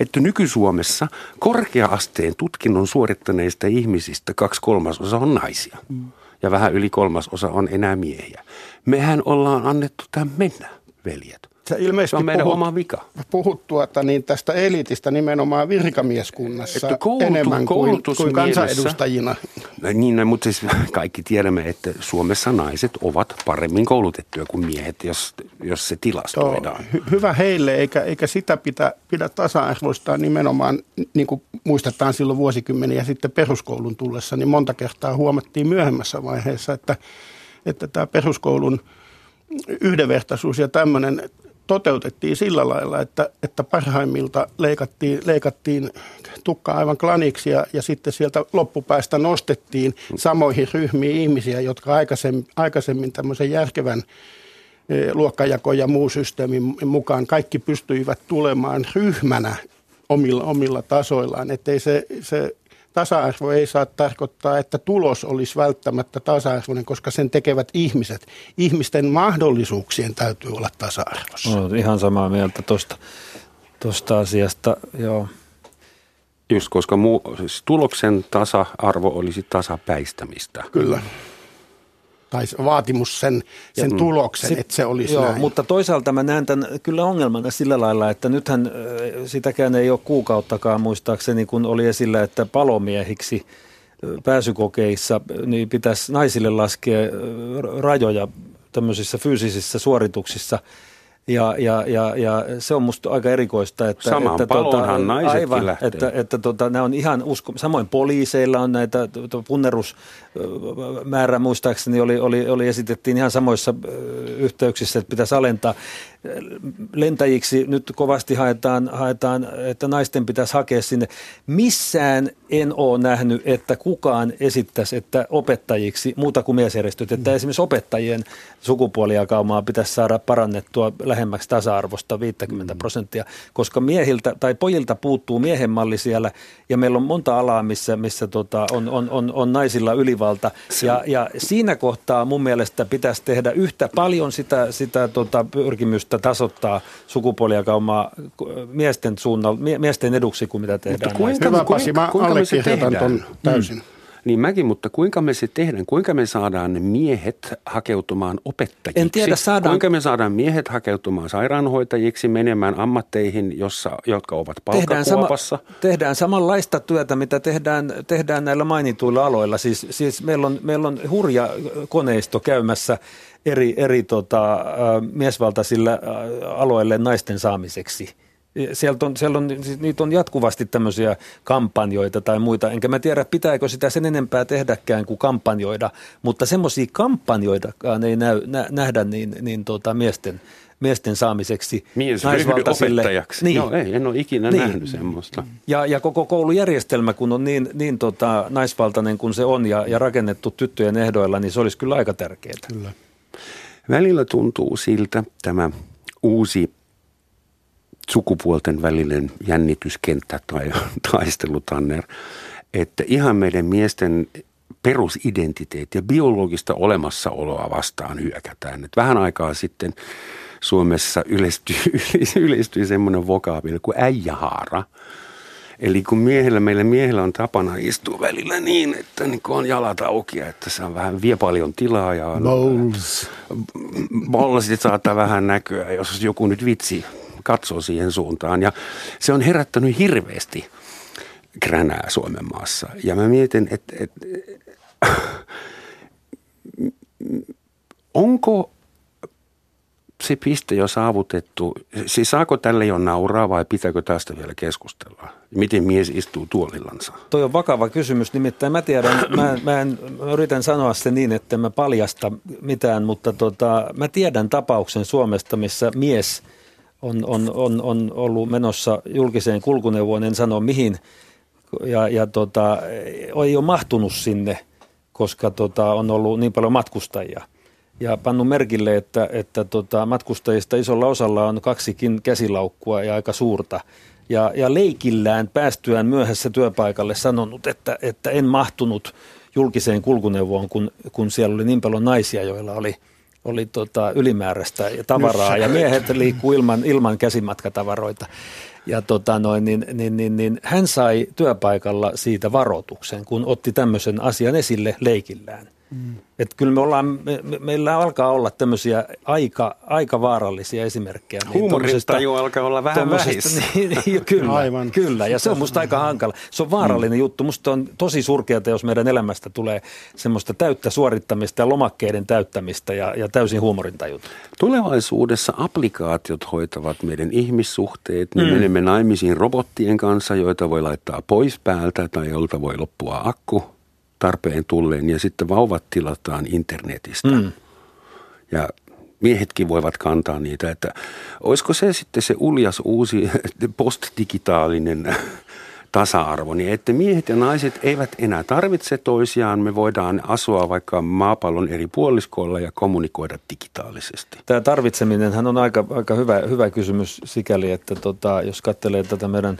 että nyky-Suomessa korkea-asteen tutkinnon suorittaneista ihmisistä kaksi kolmasosa on naisia. Ja vähän yli kolmasosa on enää miehiä. Mehän ollaan annettu tämän mennä, veljet. Sä ilmeisesti se on meidän puhut, oma vika. Puhut tuota, niin tästä eliitistä nimenomaan virkamieskunnassa että koulutu, enemmän kuin, kuin kansanedustajina. No niin, no, mutta siis kaikki tiedämme, että Suomessa naiset ovat paremmin koulutettuja kuin miehet, jos, jos se tilastoidaan. Hy, hyvä heille, eikä, eikä sitä pidä, pidä tasa-arvoistaa nimenomaan, niin kuin muistetaan silloin vuosikymmeniä sitten peruskoulun tullessa, niin monta kertaa huomattiin myöhemmässä vaiheessa, että, että tämä peruskoulun yhdenvertaisuus ja tämmöinen toteutettiin sillä lailla, että, että parhaimmilta leikattiin, leikattiin tukka aivan klaniksi ja, ja sitten sieltä loppupäästä nostettiin samoihin ryhmiin ihmisiä, jotka aikaisemmin, aikaisemmin tämmöisen järkevän luokkajako ja muu systeemin mukaan kaikki pystyivät tulemaan ryhmänä omilla, omilla tasoillaan, ettei se, se tasa-arvo ei saa tarkoittaa, että tulos olisi välttämättä tasa-arvoinen, koska sen tekevät ihmiset. Ihmisten mahdollisuuksien täytyy olla tasa-arvossa. Olen ihan samaa mieltä tuosta tosta asiasta, joo. Just koska muu, siis tuloksen tasa-arvo olisi tasapäistämistä. Kyllä tai vaatimus sen, sen ja, tuloksen, sit, että se olisi joo, näin. Mutta toisaalta mä näen tämän kyllä ongelmana sillä lailla, että nythän sitäkään ei ole kuukauttakaan muistaakseni, kun oli esillä, että palomiehiksi pääsykokeissa niin pitäisi naisille laskea rajoja tämmöisissä fyysisissä suorituksissa – ja, ja, ja, ja se on musta aika erikoista, että, Samaan että, tuota, naisetkin aivan, lähtee. että, että tota, nämä on ihan usko, samoin poliiseilla on näitä punnerusmäärä muistaakseni oli, oli, oli esitettiin ihan samoissa yhteyksissä, että pitäisi alentaa lentäjiksi nyt kovasti haetaan, haetaan, että naisten pitäisi hakea sinne. Missään en ole nähnyt, että kukaan esittäisi, että opettajiksi, muuta kuin miesjärjestöt, että esimerkiksi opettajien sukupuolijakaumaa pitäisi saada parannettua lähemmäksi tasa-arvosta 50 prosenttia, koska miehiltä tai pojilta puuttuu miehenmalli siellä ja meillä on monta alaa, missä, missä tota, on, on, on, on naisilla ylivalta. Ja, ja siinä kohtaa mun mielestä pitäisi tehdä yhtä paljon sitä, sitä tota, pyrkimystä yritystä tasoittaa sukupuolijakaumaa miesten suunnalla, miesten eduksi kuin mitä tehdään. Mutta kuinka, Hyvä Pasi, mä kuinka me se tehdään? täysin. Mm. Niin mäkin, mutta kuinka me se tehdään? Kuinka me saadaan ne miehet hakeutumaan opettajiksi? En tiedä, saadaan... Kuinka me saadaan miehet hakeutumaan sairaanhoitajiksi, menemään ammatteihin, jossa, jotka ovat palkkakuopassa? Tehdään, sama, tehdään samanlaista työtä, mitä tehdään, tehdään näillä mainituilla aloilla. Siis, siis meillä, on, meillä on hurja koneisto käymässä eri, eri tota, miesvaltaisille aloille naisten saamiseksi. Sieltä on, siellä on, siis niitä on jatkuvasti tämmöisiä kampanjoita tai muita, enkä mä tiedä pitääkö sitä sen enempää tehdäkään kuin kampanjoida, mutta semmoisia kampanjoitakaan ei näy, nä, nähdä niin, niin tota miesten, miesten saamiseksi Mies naisvaltaisille. opettajaksi. Niin. Joo, ei, en ole ikinä niin. nähnyt semmoista. Ja, ja koko koulujärjestelmä, kun on niin, niin tota, naisvaltainen kuin se on ja, ja rakennettu tyttöjen ehdoilla, niin se olisi kyllä aika tärkeää. Kyllä. Välillä tuntuu siltä tämä uusi sukupuolten välinen jännityskenttä tai taistelutanner, että ihan meidän miesten perusidentiteetti ja biologista olemassaoloa vastaan hyökätään. Et vähän aikaa sitten Suomessa yleistyi, yleistyi semmoinen vokaabili kuin äijähaara – Eli kun miehellä, meillä miehellä on tapana istua välillä niin, että niin on jalat auki, että se on vähän vie paljon tilaa ja Balls. Ballsit saattaa vähän näkyä, jos joku nyt vitsi katsoo siihen suuntaan. Ja se on herättänyt hirveästi kränää Suomen maassa. Ja mä mietin, että, että onko se piste jo saavutettu? Siis saako tälle jo nauraa vai pitääkö tästä vielä keskustella? Miten mies istuu tuolillansa? Toi on vakava kysymys. Nimittäin mä tiedän, mä, mä, en, mä yritän sanoa se niin, että mä paljasta mitään, mutta tota, mä tiedän tapauksen Suomesta, missä mies on, on, on, on ollut menossa julkiseen kulkuneuvoon, en sano mihin, ja, ja tota, ei ole mahtunut sinne, koska tota, on ollut niin paljon matkustajia – ja pannut merkille, että, että tota, matkustajista isolla osalla on kaksikin käsilaukkua ja aika suurta. Ja, ja leikillään päästyään myöhässä työpaikalle sanonut, että, että en mahtunut julkiseen kulkuneuvoon, kun, kun siellä oli niin paljon naisia, joilla oli, oli tota ylimääräistä tavaraa. Ja miehet liikkuu ilman, ilman käsimatkatavaroita. Ja tota noin, niin, niin, niin, niin, hän sai työpaikalla siitä varoituksen, kun otti tämmöisen asian esille leikillään. Mm. Että kyllä me ollaan, me, me, meillä alkaa olla tämmöisiä aika, aika vaarallisia esimerkkejä. Niin Huumorintaju alkaa olla vähän vähissä. Niin, niin, kyllä, Aivan. kyllä, ja se on musta aika hankala. Se on vaarallinen mm. juttu. Musta on tosi surkeata, jos meidän elämästä tulee semmoista täyttä suorittamista ja lomakkeiden täyttämistä ja, ja täysin huumorintajut. Tulevaisuudessa applikaatiot hoitavat meidän ihmissuhteet. Me mm. menemme naimisiin robottien kanssa, joita voi laittaa pois päältä tai jolta voi loppua akku tarpeen tulleen ja sitten vauvat tilataan internetistä. Mm. Ja miehetkin voivat kantaa niitä, että olisiko se sitten se uljas uusi postdigitaalinen tasa-arvo, niin että miehet ja naiset eivät enää tarvitse toisiaan. Me voidaan asua vaikka maapallon eri puoliskoilla ja kommunikoida digitaalisesti. Tämä tarvitseminenhän on aika, aika hyvä, hyvä kysymys sikäli, että tota, jos katselee tätä meidän,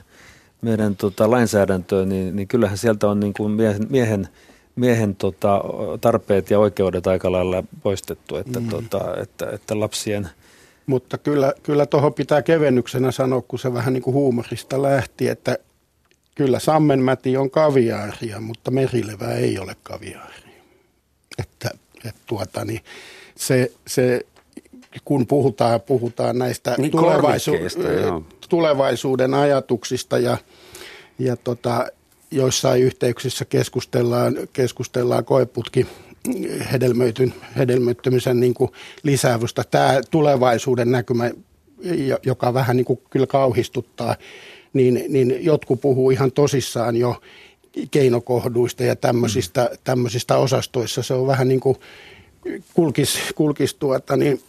meidän tota, lainsäädäntöä, niin, niin kyllähän sieltä on niin kuin miehen, miehen miehen tota, tarpeet ja oikeudet aika lailla poistettu, että, mm. tota, että, että lapsien – mutta kyllä, kyllä tuohon pitää kevennyksenä sanoa, kun se vähän niin kuin huumorista lähti, että kyllä sammenmäti on kaviaaria, mutta merilevä ei ole kaviaaria. Että, että tuota, niin se, se, kun puhutaan, puhutaan näistä niin tulevaisu- tulevaisuuden ajatuksista ja, ja tota, joissain yhteyksissä keskustellaan, keskustellaan koeputki hedelmöittymisen niin kuin lisäystä. Tämä tulevaisuuden näkymä, joka vähän niin kuin kyllä kauhistuttaa, niin, niin jotkut puhuu ihan tosissaan jo keinokohduista ja tämmöisistä, mm. tämmöisistä osastoissa. Se on vähän niin kuin kulkis, kulkis tuota, niin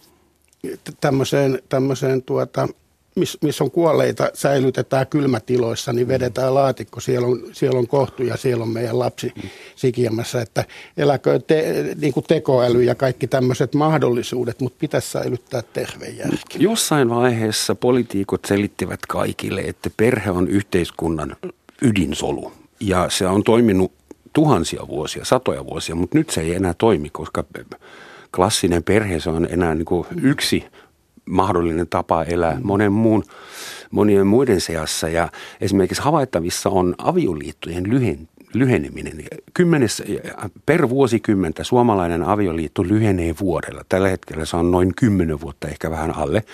tämmöiseen, tämmöiseen tuota, missä mis on kuolleita, säilytetään kylmätiloissa, niin vedetään laatikko. Siellä on, siellä on kohtu ja siellä on meidän lapsi sikiämässä. Että eläköön te, niin kuin tekoäly ja kaikki tämmöiset mahdollisuudet, mutta pitäisi säilyttää terve järki. Jossain vaiheessa poliitikot selittivät kaikille, että perhe on yhteiskunnan ydinsolu. Ja se on toiminut tuhansia vuosia, satoja vuosia, mutta nyt se ei enää toimi, koska klassinen perhe se on enää niin kuin yksi mahdollinen tapa elää monen muun, monien muiden seassa. Ja esimerkiksi havaittavissa on avioliittojen lyhen, lyheneminen. Kymmenes, per vuosikymmentä suomalainen avioliitto lyhenee vuodella. Tällä hetkellä se on noin kymmenen vuotta, ehkä vähän alle.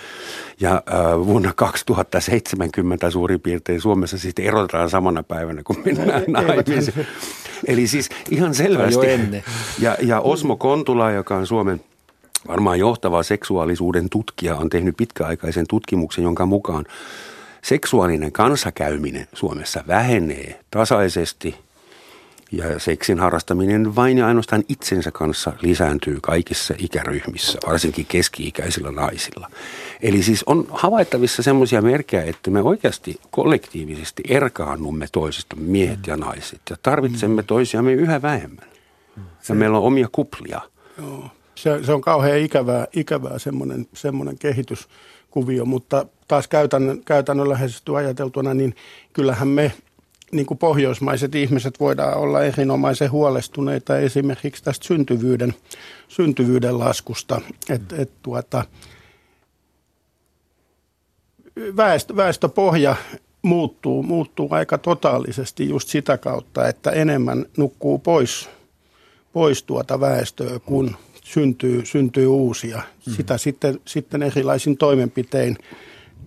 Ja äh, vuonna 2070 suurin piirtein Suomessa sitten erotetaan samana päivänä, kun mennään naimisiin. Eli siis ihan selvästi. Ja, ja Osmo Kontula, joka on Suomen – varmaan johtava seksuaalisuuden tutkija on tehnyt pitkäaikaisen tutkimuksen, jonka mukaan seksuaalinen kanssakäyminen Suomessa vähenee tasaisesti ja seksin harrastaminen vain ja ainoastaan itsensä kanssa lisääntyy kaikissa ikäryhmissä, varsinkin keski-ikäisillä naisilla. Eli siis on havaittavissa semmoisia merkkejä, että me oikeasti kollektiivisesti erkaannumme toisista miehet ja naiset ja tarvitsemme toisiamme yhä vähemmän. Ja meillä on omia kuplia. Joo se, se on kauhean ikävää, ikävää semmoinen, semmoinen kehityskuvio, mutta taas käytännön, käytännönläheisesti ajateltuna, niin kyllähän me niin kuin pohjoismaiset ihmiset voidaan olla erinomaisen huolestuneita esimerkiksi tästä syntyvyyden, syntyvyyden laskusta. Et, et tuota, väestö, väestöpohja muuttuu, muuttuu aika totaalisesti just sitä kautta, että enemmän nukkuu pois, pois tuota väestöä kuin syntyy, syntyy uusia. Mm-hmm. Sitä sitten, sitten erilaisin toimenpitein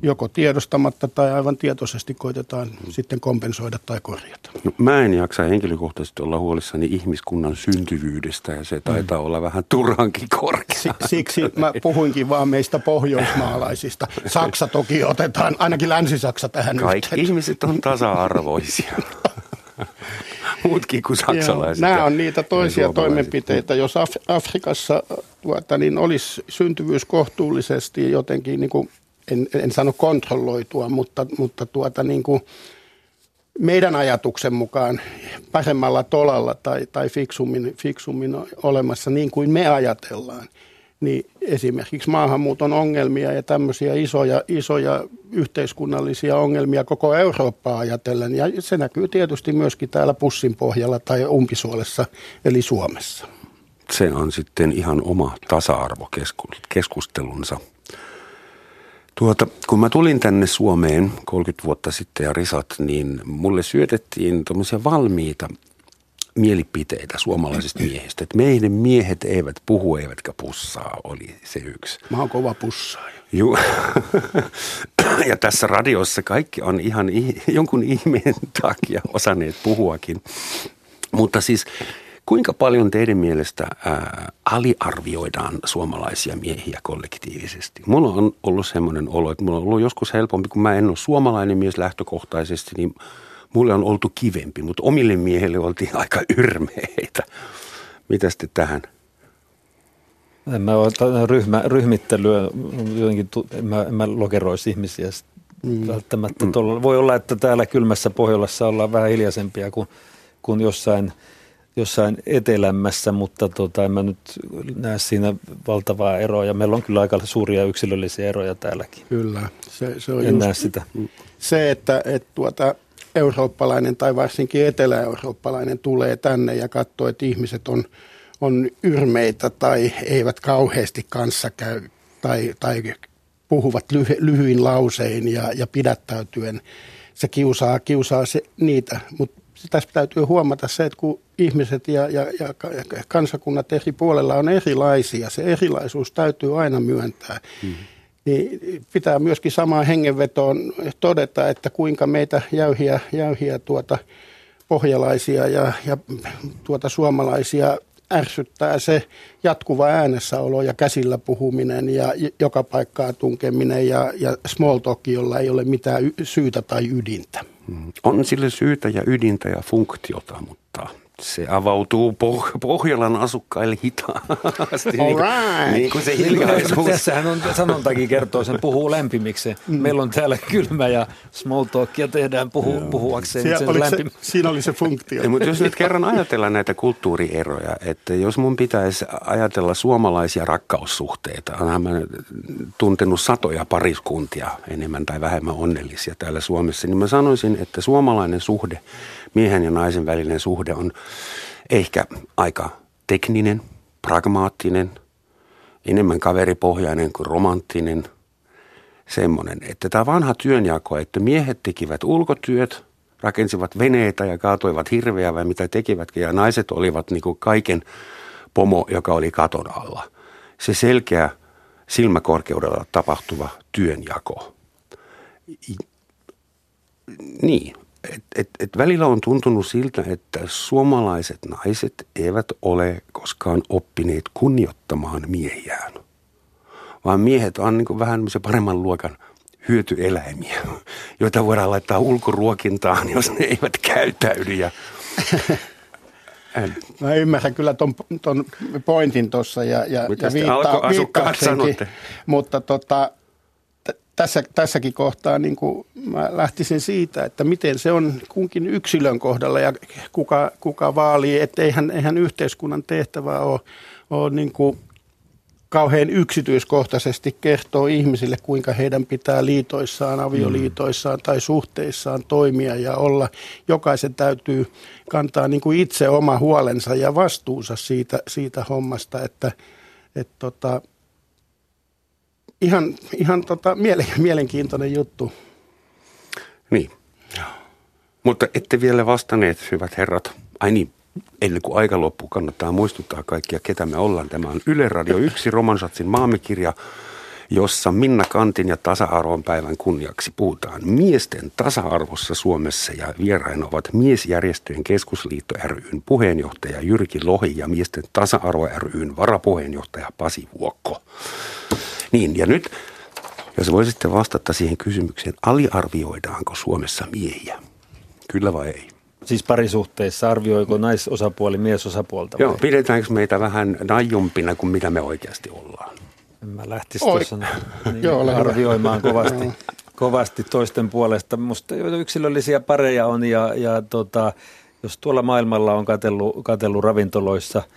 joko tiedostamatta tai aivan tietoisesti koitetaan mm. sitten kompensoida tai korjata. No, mä en jaksa henkilökohtaisesti olla huolissani ihmiskunnan syntyvyydestä ja se taitaa mm. olla vähän turhankin korkea. Siksi mä puhuinkin vaan meistä pohjoismaalaisista. Saksa toki otetaan, ainakin Länsi-Saksa tähän Kaikki yhteen. ihmiset on tasa-arvoisia. muutkin kuin saksalaiset. Nämä on niitä toisia toimenpiteitä. Jos Af- Afrikassa tuota, niin olisi syntyvyys kohtuullisesti jotenkin, niin kuin, en, en sano kontrolloitua, mutta, mutta tuota, niin kuin meidän ajatuksen mukaan paremmalla tolalla tai, tai fiksummin, fiksummin olemassa niin kuin me ajatellaan – niin esimerkiksi maahanmuuton ongelmia ja tämmöisiä isoja, isoja yhteiskunnallisia ongelmia koko Eurooppaa ajatellen. Ja se näkyy tietysti myöskin täällä pussin pohjalla tai umpisuolessa, eli Suomessa. Se on sitten ihan oma tasa-arvokeskustelunsa. Tuota, kun mä tulin tänne Suomeen 30 vuotta sitten ja risat, niin mulle syötettiin tuommoisia valmiita mielipiteitä suomalaisista miehistä. Että meidän miehet eivät puhu eivätkä pussaa, oli se yksi. Mä oon kova pussaaja. Joo. ja tässä radiossa kaikki on ihan jonkun ihmeen takia osanneet puhuakin. Mutta siis kuinka paljon teidän mielestä ää, aliarvioidaan suomalaisia miehiä kollektiivisesti? Mulla on ollut semmoinen olo, että mulla on ollut joskus helpompi, kun mä en ole suomalainen mies lähtökohtaisesti, niin – mulle on oltu kivempi, mutta omille miehille oltiin aika yrmeitä. Mitä sitten tähän? En mä ole ryhmä, ryhmittelyä, jotenkin, en mä, en mä lokeroisi ihmisiä Mm. Välttämättä mm. Tuolla, voi olla, että täällä kylmässä Pohjolassa ollaan vähän hiljaisempia kuin, kuin jossain, jossain etelämmässä, mutta tota, en mä nyt näe siinä valtavaa eroa. Ja meillä on kyllä aika suuria yksilöllisiä eroja täälläkin. Kyllä, se, se on en just näe sitä. se, että, että tuota, eurooppalainen tai varsinkin etelä-eurooppalainen tulee tänne ja katsoo, että ihmiset on, on yrmeitä tai eivät kauheasti kanssa käy tai, tai puhuvat lyhy, lyhyin lausein ja, ja pidättäytyen. Se kiusaa, kiusaa se, niitä, mutta tässä täytyy huomata se, että kun ihmiset ja, ja, ja kansakunnat eri puolella on erilaisia, se erilaisuus täytyy aina myöntää. Mm niin pitää myöskin samaan hengenvetoon todeta, että kuinka meitä jäyhiä, jäyhiä tuota pohjalaisia ja, ja tuota suomalaisia ärsyttää se jatkuva äänessäolo ja käsillä puhuminen ja joka paikkaa tunkeminen ja, ja small talk, jolla ei ole mitään syytä tai ydintä. Mm. On sille syytä ja ydintä ja funktiota, mutta se avautuu poh- Pohjolan asukkaille hitaasti. niin, kuin, niin kuin se hiljaisuus. Tässähän on sanontakin kertoo sen puhuu lämpimiksi. Mm. Meillä on täällä kylmä ja small talkia tehdään puhu, puhuakseen Siellä, sen lämpim... se, Siinä oli se funktio. Ja, mutta jos nyt kerran ajatellaan näitä kulttuurieroja, että jos mun pitäisi ajatella suomalaisia rakkaussuhteita, onhan mä tuntenut satoja pariskuntia enemmän tai vähemmän onnellisia täällä Suomessa, niin mä sanoisin, että suomalainen suhde – miehen ja naisen välinen suhde on ehkä aika tekninen, pragmaattinen, enemmän kaveripohjainen kuin romanttinen. Semmoinen, että tämä vanha työnjako, että miehet tekivät ulkotyöt, rakensivat veneitä ja kaatoivat hirveä vai mitä tekivätkin, ja naiset olivat niin kuin kaiken pomo, joka oli katon alla. Se selkeä silmäkorkeudella tapahtuva työnjako. Niin, et, et, et välillä on tuntunut siltä, että suomalaiset naiset eivät ole koskaan oppineet kunnioittamaan miehiään, vaan miehet on niin vähän paremman luokan hyötyeläimiä, joita voidaan laittaa ulkoruokintaan, jos ne eivät käytäydy. Ja Mä ymmärrän kyllä ton, ton pointin tuossa ja, ja, ja viittaa, viittaa mutta tota, tässä, tässäkin kohtaa niin kuin mä lähtisin siitä, että miten se on kunkin yksilön kohdalla ja kuka, kuka vaalii, että eihän, eihän yhteiskunnan tehtävä ole, ole niin kuin kauhean yksityiskohtaisesti kertoo ihmisille, kuinka heidän pitää liitoissaan, avioliitoissaan tai suhteissaan toimia ja olla. Jokaisen täytyy kantaa niin kuin itse oma huolensa ja vastuunsa siitä, siitä hommasta, että, että tota, ihan, ihan tota, mielenkiintoinen juttu. Niin. Mutta ette vielä vastanneet, hyvät herrat. Ai niin, ennen kuin aika loppuu, kannattaa muistuttaa kaikkia, ketä me ollaan. Tämä on Yle Radio 1, Romansatsin maamikirja, jossa Minna Kantin ja tasa-arvon päivän kunniaksi puhutaan miesten tasa-arvossa Suomessa ja vieraina ovat Miesjärjestöjen keskusliitto ryn puheenjohtaja Jyrki Lohi ja Miesten tasa-arvo ryn varapuheenjohtaja Pasi Vuokko. Niin, ja nyt, jos voisitte vastata siihen kysymykseen, aliarvioidaanko Suomessa miehiä? Kyllä vai ei? Siis parisuhteissa arvioiko naisosapuoli miesosapuolta? Vai? Joo, pidetäänkö meitä vähän naijumpina kuin mitä me oikeasti ollaan? En mä lähtisi tuossa niin Joo, arvioimaan kovasti, kovasti toisten puolesta. Musta yksilöllisiä pareja on ja, ja tota, jos tuolla maailmalla on katellut, katellut ravintoloissa –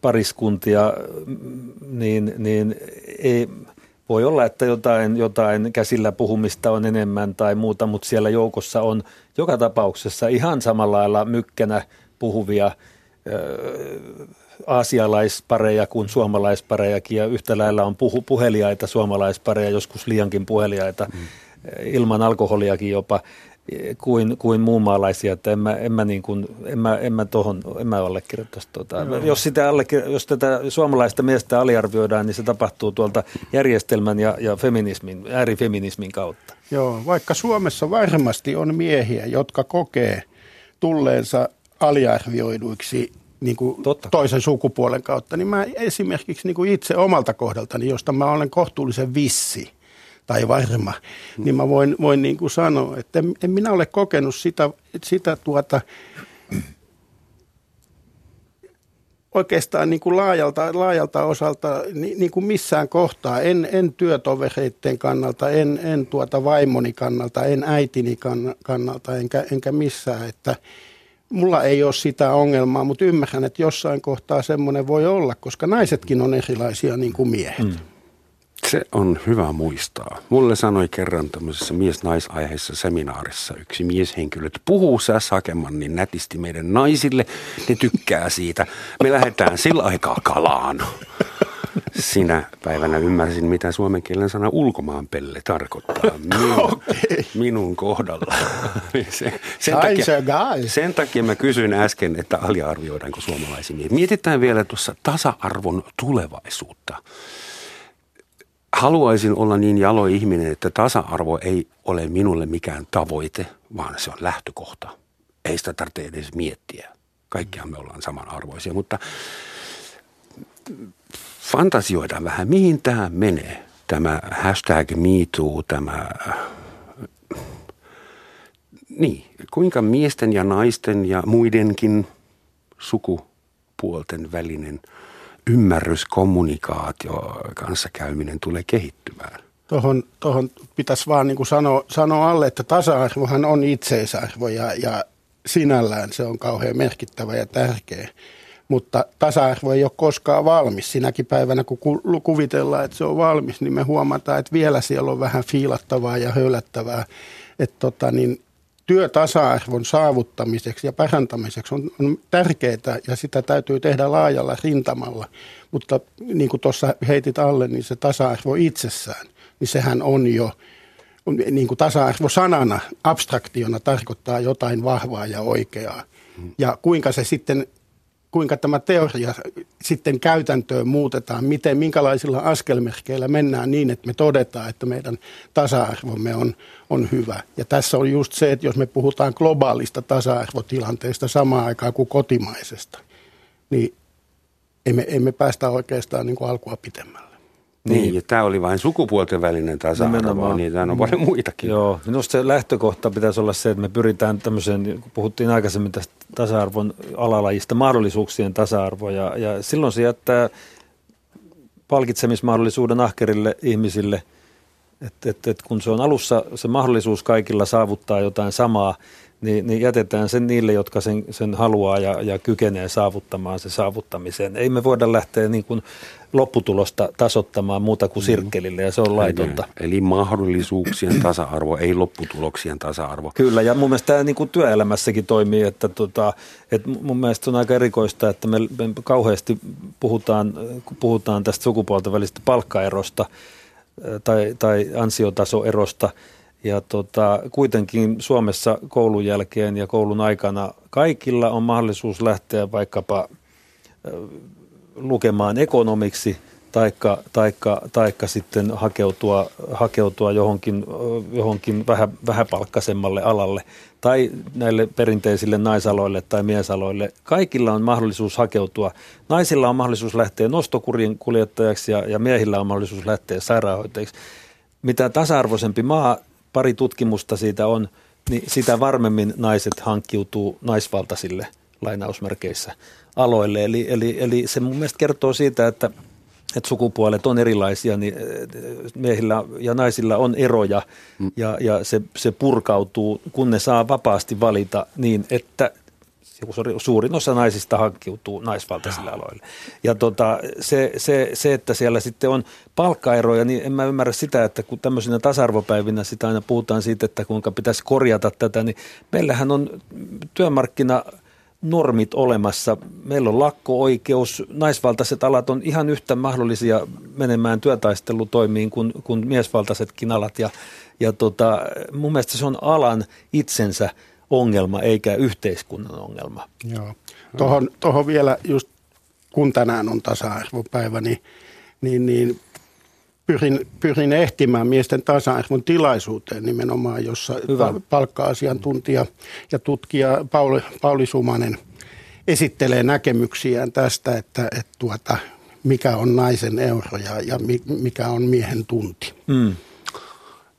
pariskuntia, niin, niin ei, voi olla, että jotain, jotain käsillä puhumista on enemmän tai muuta, mutta siellä joukossa on joka tapauksessa ihan samalla lailla mykkänä puhuvia aasialaispareja kuin suomalaisparejakin ja yhtä lailla on puhu, puheliaita suomalaispareja, joskus liiankin puheliaita, mm. ilman alkoholiakin jopa kuin, kuin muunmaalaisia, että en mä, en mä, niin kuin, en mä, en mä tohon, en mä allekirjoittaisi tuota. Jos, sitä jos tätä suomalaista miestä aliarvioidaan, niin se tapahtuu tuolta järjestelmän ja, ja feminismin, äärifeminismin kautta. Joo, vaikka Suomessa varmasti on miehiä, jotka kokee tulleensa aliarvioiduiksi niin kuin toisen sukupuolen kautta, niin mä esimerkiksi niin kuin itse omalta kohdaltani, josta mä olen kohtuullisen vissi – tai varma, mm. niin mä voin, voin niin kuin sanoa, että en, en minä ole kokenut sitä, sitä tuota, oikeastaan niin kuin laajalta, laajalta osalta niin, niin kuin missään kohtaa, en, en työtovereiden kannalta, en, en tuota vaimoni kannalta, en äitini kannalta, enkä, enkä missään, että mulla ei ole sitä ongelmaa, mutta ymmärrän, että jossain kohtaa semmoinen voi olla, koska naisetkin on erilaisia niin kuin miehet. Mm. Se on hyvä muistaa. Mulle sanoi kerran tämmöisessä mies-naisaiheessa seminaarissa yksi mieshenkilö, että puhuu sä Sakeman niin nätisti meidän naisille, ne tykkää siitä. Me lähdetään sillä aikaa kalaan. Sinä päivänä ymmärsin, mitä suomen kielen sana ulkomaanpelle tarkoittaa minun, okay. minun kohdalla. Se, sen, takia, sen takia mä kysyin äsken, että aliarvioidaanko suomalaisia. Mietitään vielä tuossa tasa-arvon tulevaisuutta haluaisin olla niin jalo ihminen, että tasa-arvo ei ole minulle mikään tavoite, vaan se on lähtökohta. Ei sitä tarvitse edes miettiä. Kaikkihan me ollaan samanarvoisia, mutta fantasioidaan vähän, mihin tämä menee. Tämä hashtag MeToo, tämä, niin, kuinka miesten ja naisten ja muidenkin sukupuolten välinen – ymmärrys, kommunikaatio, kanssakäyminen tulee kehittymään. Tuohon, tuohon pitäisi vaan niin kuin sanoa, sanoa alle, että tasa-arvohan on itseisarvo ja, ja sinällään se on kauhean merkittävä ja tärkeä. Mutta tasa-arvo ei ole koskaan valmis. Sinäkin päivänä, kun kuvitellaan, että se on valmis, niin me huomataan, että vielä siellä on vähän fiilattavaa ja höylättävää. Että tota, niin työtasa-arvon saavuttamiseksi ja parantamiseksi on, on tärkeää ja sitä täytyy tehdä laajalla rintamalla. Mutta niin kuin tuossa heitit alle, niin se tasa-arvo itsessään, niin sehän on jo, niin kuin tasa-arvo sanana, abstraktiona tarkoittaa jotain vahvaa ja oikeaa. Ja kuinka se sitten kuinka tämä teoria sitten käytäntöön muutetaan, miten, minkälaisilla askelmerkeillä mennään niin, että me todetaan, että meidän tasa-arvomme on, on hyvä. Ja tässä on just se, että jos me puhutaan globaalista tasa-arvotilanteesta samaan aikaan kuin kotimaisesta, niin emme, emme päästä oikeastaan niin kuin alkua pitemmälle. Niin, niin, tämä oli vain sukupuolten välinen tasa-arvo, niin tämä on paljon muitakin. Joo, minusta se lähtökohta pitäisi olla se, että me pyritään tämmöiseen, kun puhuttiin aikaisemmin tästä tasa-arvon alalajista, mahdollisuuksien tasa-arvo, ja, ja silloin se jättää palkitsemismahdollisuuden ahkerille ihmisille, että et, et kun se on alussa se mahdollisuus kaikilla saavuttaa jotain samaa, niin, niin jätetään sen niille, jotka sen, sen haluaa ja, ja kykenee saavuttamaan se saavuttamiseen. Ei me voida lähteä niin kuin lopputulosta tasottamaan muuta kuin mm. sirkkelille ja se on laitonta. Eli mahdollisuuksien tasa-arvo, ei lopputuloksien tasa-arvo. Kyllä ja mun mielestä tämä niin kuin työelämässäkin toimii, että, tota, että mun mielestä on aika erikoista, että me, me kauheasti puhutaan, puhutaan tästä sukupuolten välistä palkkaerosta tai, tai ansiotasoerosta – ja tota, kuitenkin Suomessa koulun jälkeen ja koulun aikana kaikilla on mahdollisuus lähteä vaikkapa lukemaan ekonomiksi taikka, taikka, taikka sitten hakeutua, hakeutua johonkin, johonkin vähän, vähäpalkkaisemmalle alalle tai näille perinteisille naisaloille tai miesaloille. Kaikilla on mahdollisuus hakeutua. Naisilla on mahdollisuus lähteä nostokurien kuljettajaksi ja, ja miehillä on mahdollisuus lähteä sairaanhoitajiksi. Mitä tasa-arvoisempi maa, pari tutkimusta siitä on, niin sitä varmemmin naiset hankkiutuu naisvaltaisille lainausmerkeissä aloille. Eli, eli, eli se mun mielestä kertoo siitä, että, että sukupuolet on erilaisia, niin miehillä ja naisilla on eroja mm. ja, ja se, se purkautuu, kun ne saa vapaasti valita niin, että suurin osa naisista hankkiutuu naisvaltaisille aloille. Ja tota, se, se, se, että siellä sitten on palkkaeroja, niin en mä ymmärrä sitä, että kun tämmöisenä tasa-arvopäivinä sitä aina puhutaan siitä, että kuinka pitäisi korjata tätä, niin meillähän on työmarkkina normit olemassa. Meillä on lakko-oikeus, naisvaltaiset alat on ihan yhtä mahdollisia menemään työtaistelutoimiin kuin, kuin miesvaltaisetkin alat. Ja, ja tota, mun mielestä se on alan itsensä ongelma eikä yhteiskunnan ongelma. Joo. Tuohon, tuohon vielä just kun tänään on tasa-arvopäivä, niin, niin, niin pyrin, pyrin ehtimään miesten tasa-arvon tilaisuuteen nimenomaan, jossa Hyvä. palkka-asiantuntija ja tutkija Pauli, Pauli Sumanen esittelee näkemyksiään tästä, että, että tuota, mikä on naisen euro ja, ja mikä on miehen tunti. Mm.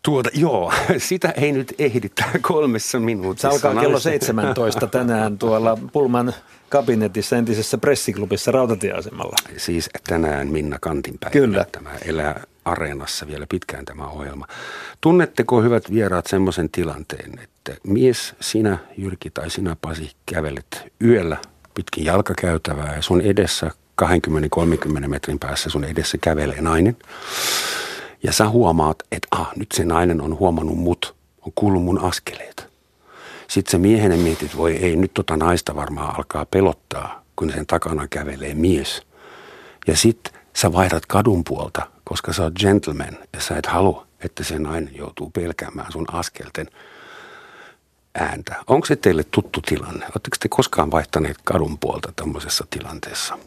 Tuota, joo, sitä ei nyt ehditä kolmessa minuutissa. Se alkaa kello 17 tänään tuolla Pulman kabinetissa entisessä pressiklubissa rautatieasemalla. Siis tänään Minna Kantinpäivä. Kyllä. Tämä elää areenassa vielä pitkään tämä ohjelma. Tunnetteko hyvät vieraat semmoisen tilanteen, että mies, sinä Jyrki tai sinä Pasi kävelet yöllä pitkin jalkakäytävää ja sun edessä 20-30 metrin päässä sun edessä kävelee nainen. Ja sä huomaat, että ah, nyt se nainen on huomannut mut, on kuullut mun askeleet. Sitten se miehenen mietit, voi ei, nyt tota naista varmaan alkaa pelottaa, kun sen takana kävelee mies. Ja sitten sä vaihdat kadun puolta, koska sä oot gentleman ja sä et halua, että se nainen joutuu pelkäämään sun askelten ääntä. Onko se teille tuttu tilanne? Oletteko te koskaan vaihtaneet kadun puolta tämmöisessä tilanteessa?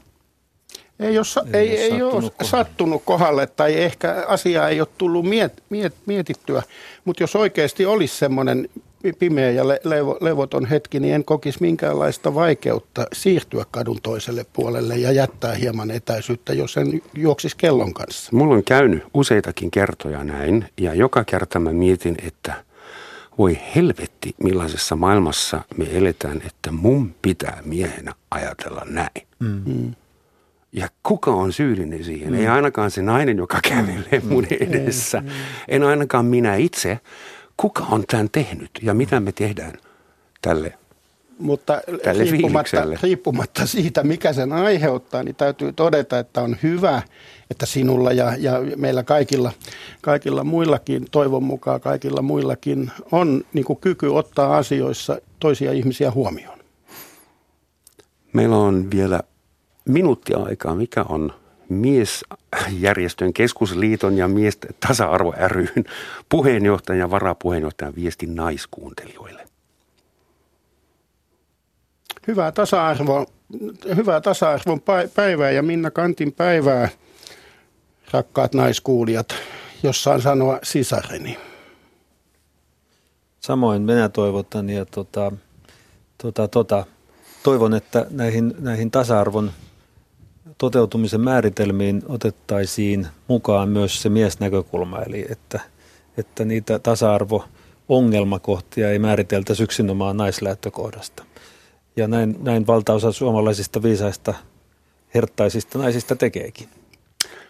Ei ole, ei, ei, ei ole sattunut, kohdalle. sattunut kohdalle tai ehkä asia ei ole tullut miet, miet, mietittyä, mutta jos oikeasti olisi semmoinen pimeä ja le, levo, levoton hetki, niin en kokisi minkäänlaista vaikeutta siirtyä kadun toiselle puolelle ja jättää hieman etäisyyttä, jos en juoksisi kellon kanssa. Mulla on käynyt useitakin kertoja näin ja joka kerta mä mietin, että voi helvetti millaisessa maailmassa me eletään, että mun pitää miehenä ajatella näin. Mm. mm. Ja kuka on syyllinen siihen? Mm. Ei ainakaan se nainen, joka kävelee mun mm. edessä. Mm. En ainakaan minä itse. Kuka on tämän tehnyt ja mitä me tehdään tälle mutta tälle riippumatta, riippumatta siitä, mikä sen aiheuttaa, niin täytyy todeta, että on hyvä, että sinulla ja, ja meillä kaikilla, kaikilla muillakin, toivon mukaan kaikilla muillakin, on niin kuin kyky ottaa asioissa toisia ihmisiä huomioon. Meillä on vielä minuuttia aikaa, mikä on miesjärjestön keskusliiton ja mies tasa-arvo ryn puheenjohtajan ja varapuheenjohtajan viesti naiskuuntelijoille. Hyvää tasa-arvoa, hyvää tasa-arvon päivää ja Minna Kantin päivää, rakkaat naiskuulijat, jos saan sanoa sisareni. Samoin minä toivotan ja tota, tota, tota, toivon, että näihin, näihin tasa-arvon toteutumisen määritelmiin otettaisiin mukaan myös se miesnäkökulma, eli että, että niitä tasa-arvo-ongelmakohtia ei määriteltäisi yksinomaan naislähtökohdasta. Ja näin, näin valtaosa suomalaisista viisaista herttaisista naisista tekeekin.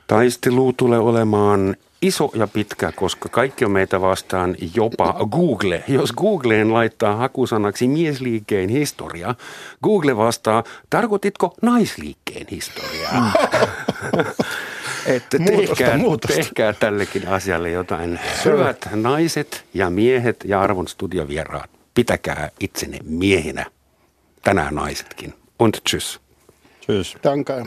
Taistelu tulee olemaan iso ja pitkä, koska kaikki on meitä vastaan, jopa Google. Jos Googleen laittaa hakusanaksi miesliikkeen historia, Google vastaa, tarkoititko naisliikkeen historiaa? Mm. että tehkää, muutosta. tehkää tällekin asialle jotain. Hyvät naiset ja miehet ja arvon studiovieraat, pitäkää itsenne miehinä. Tänään naisetkin. Und tschüss. Tschüss. Danke.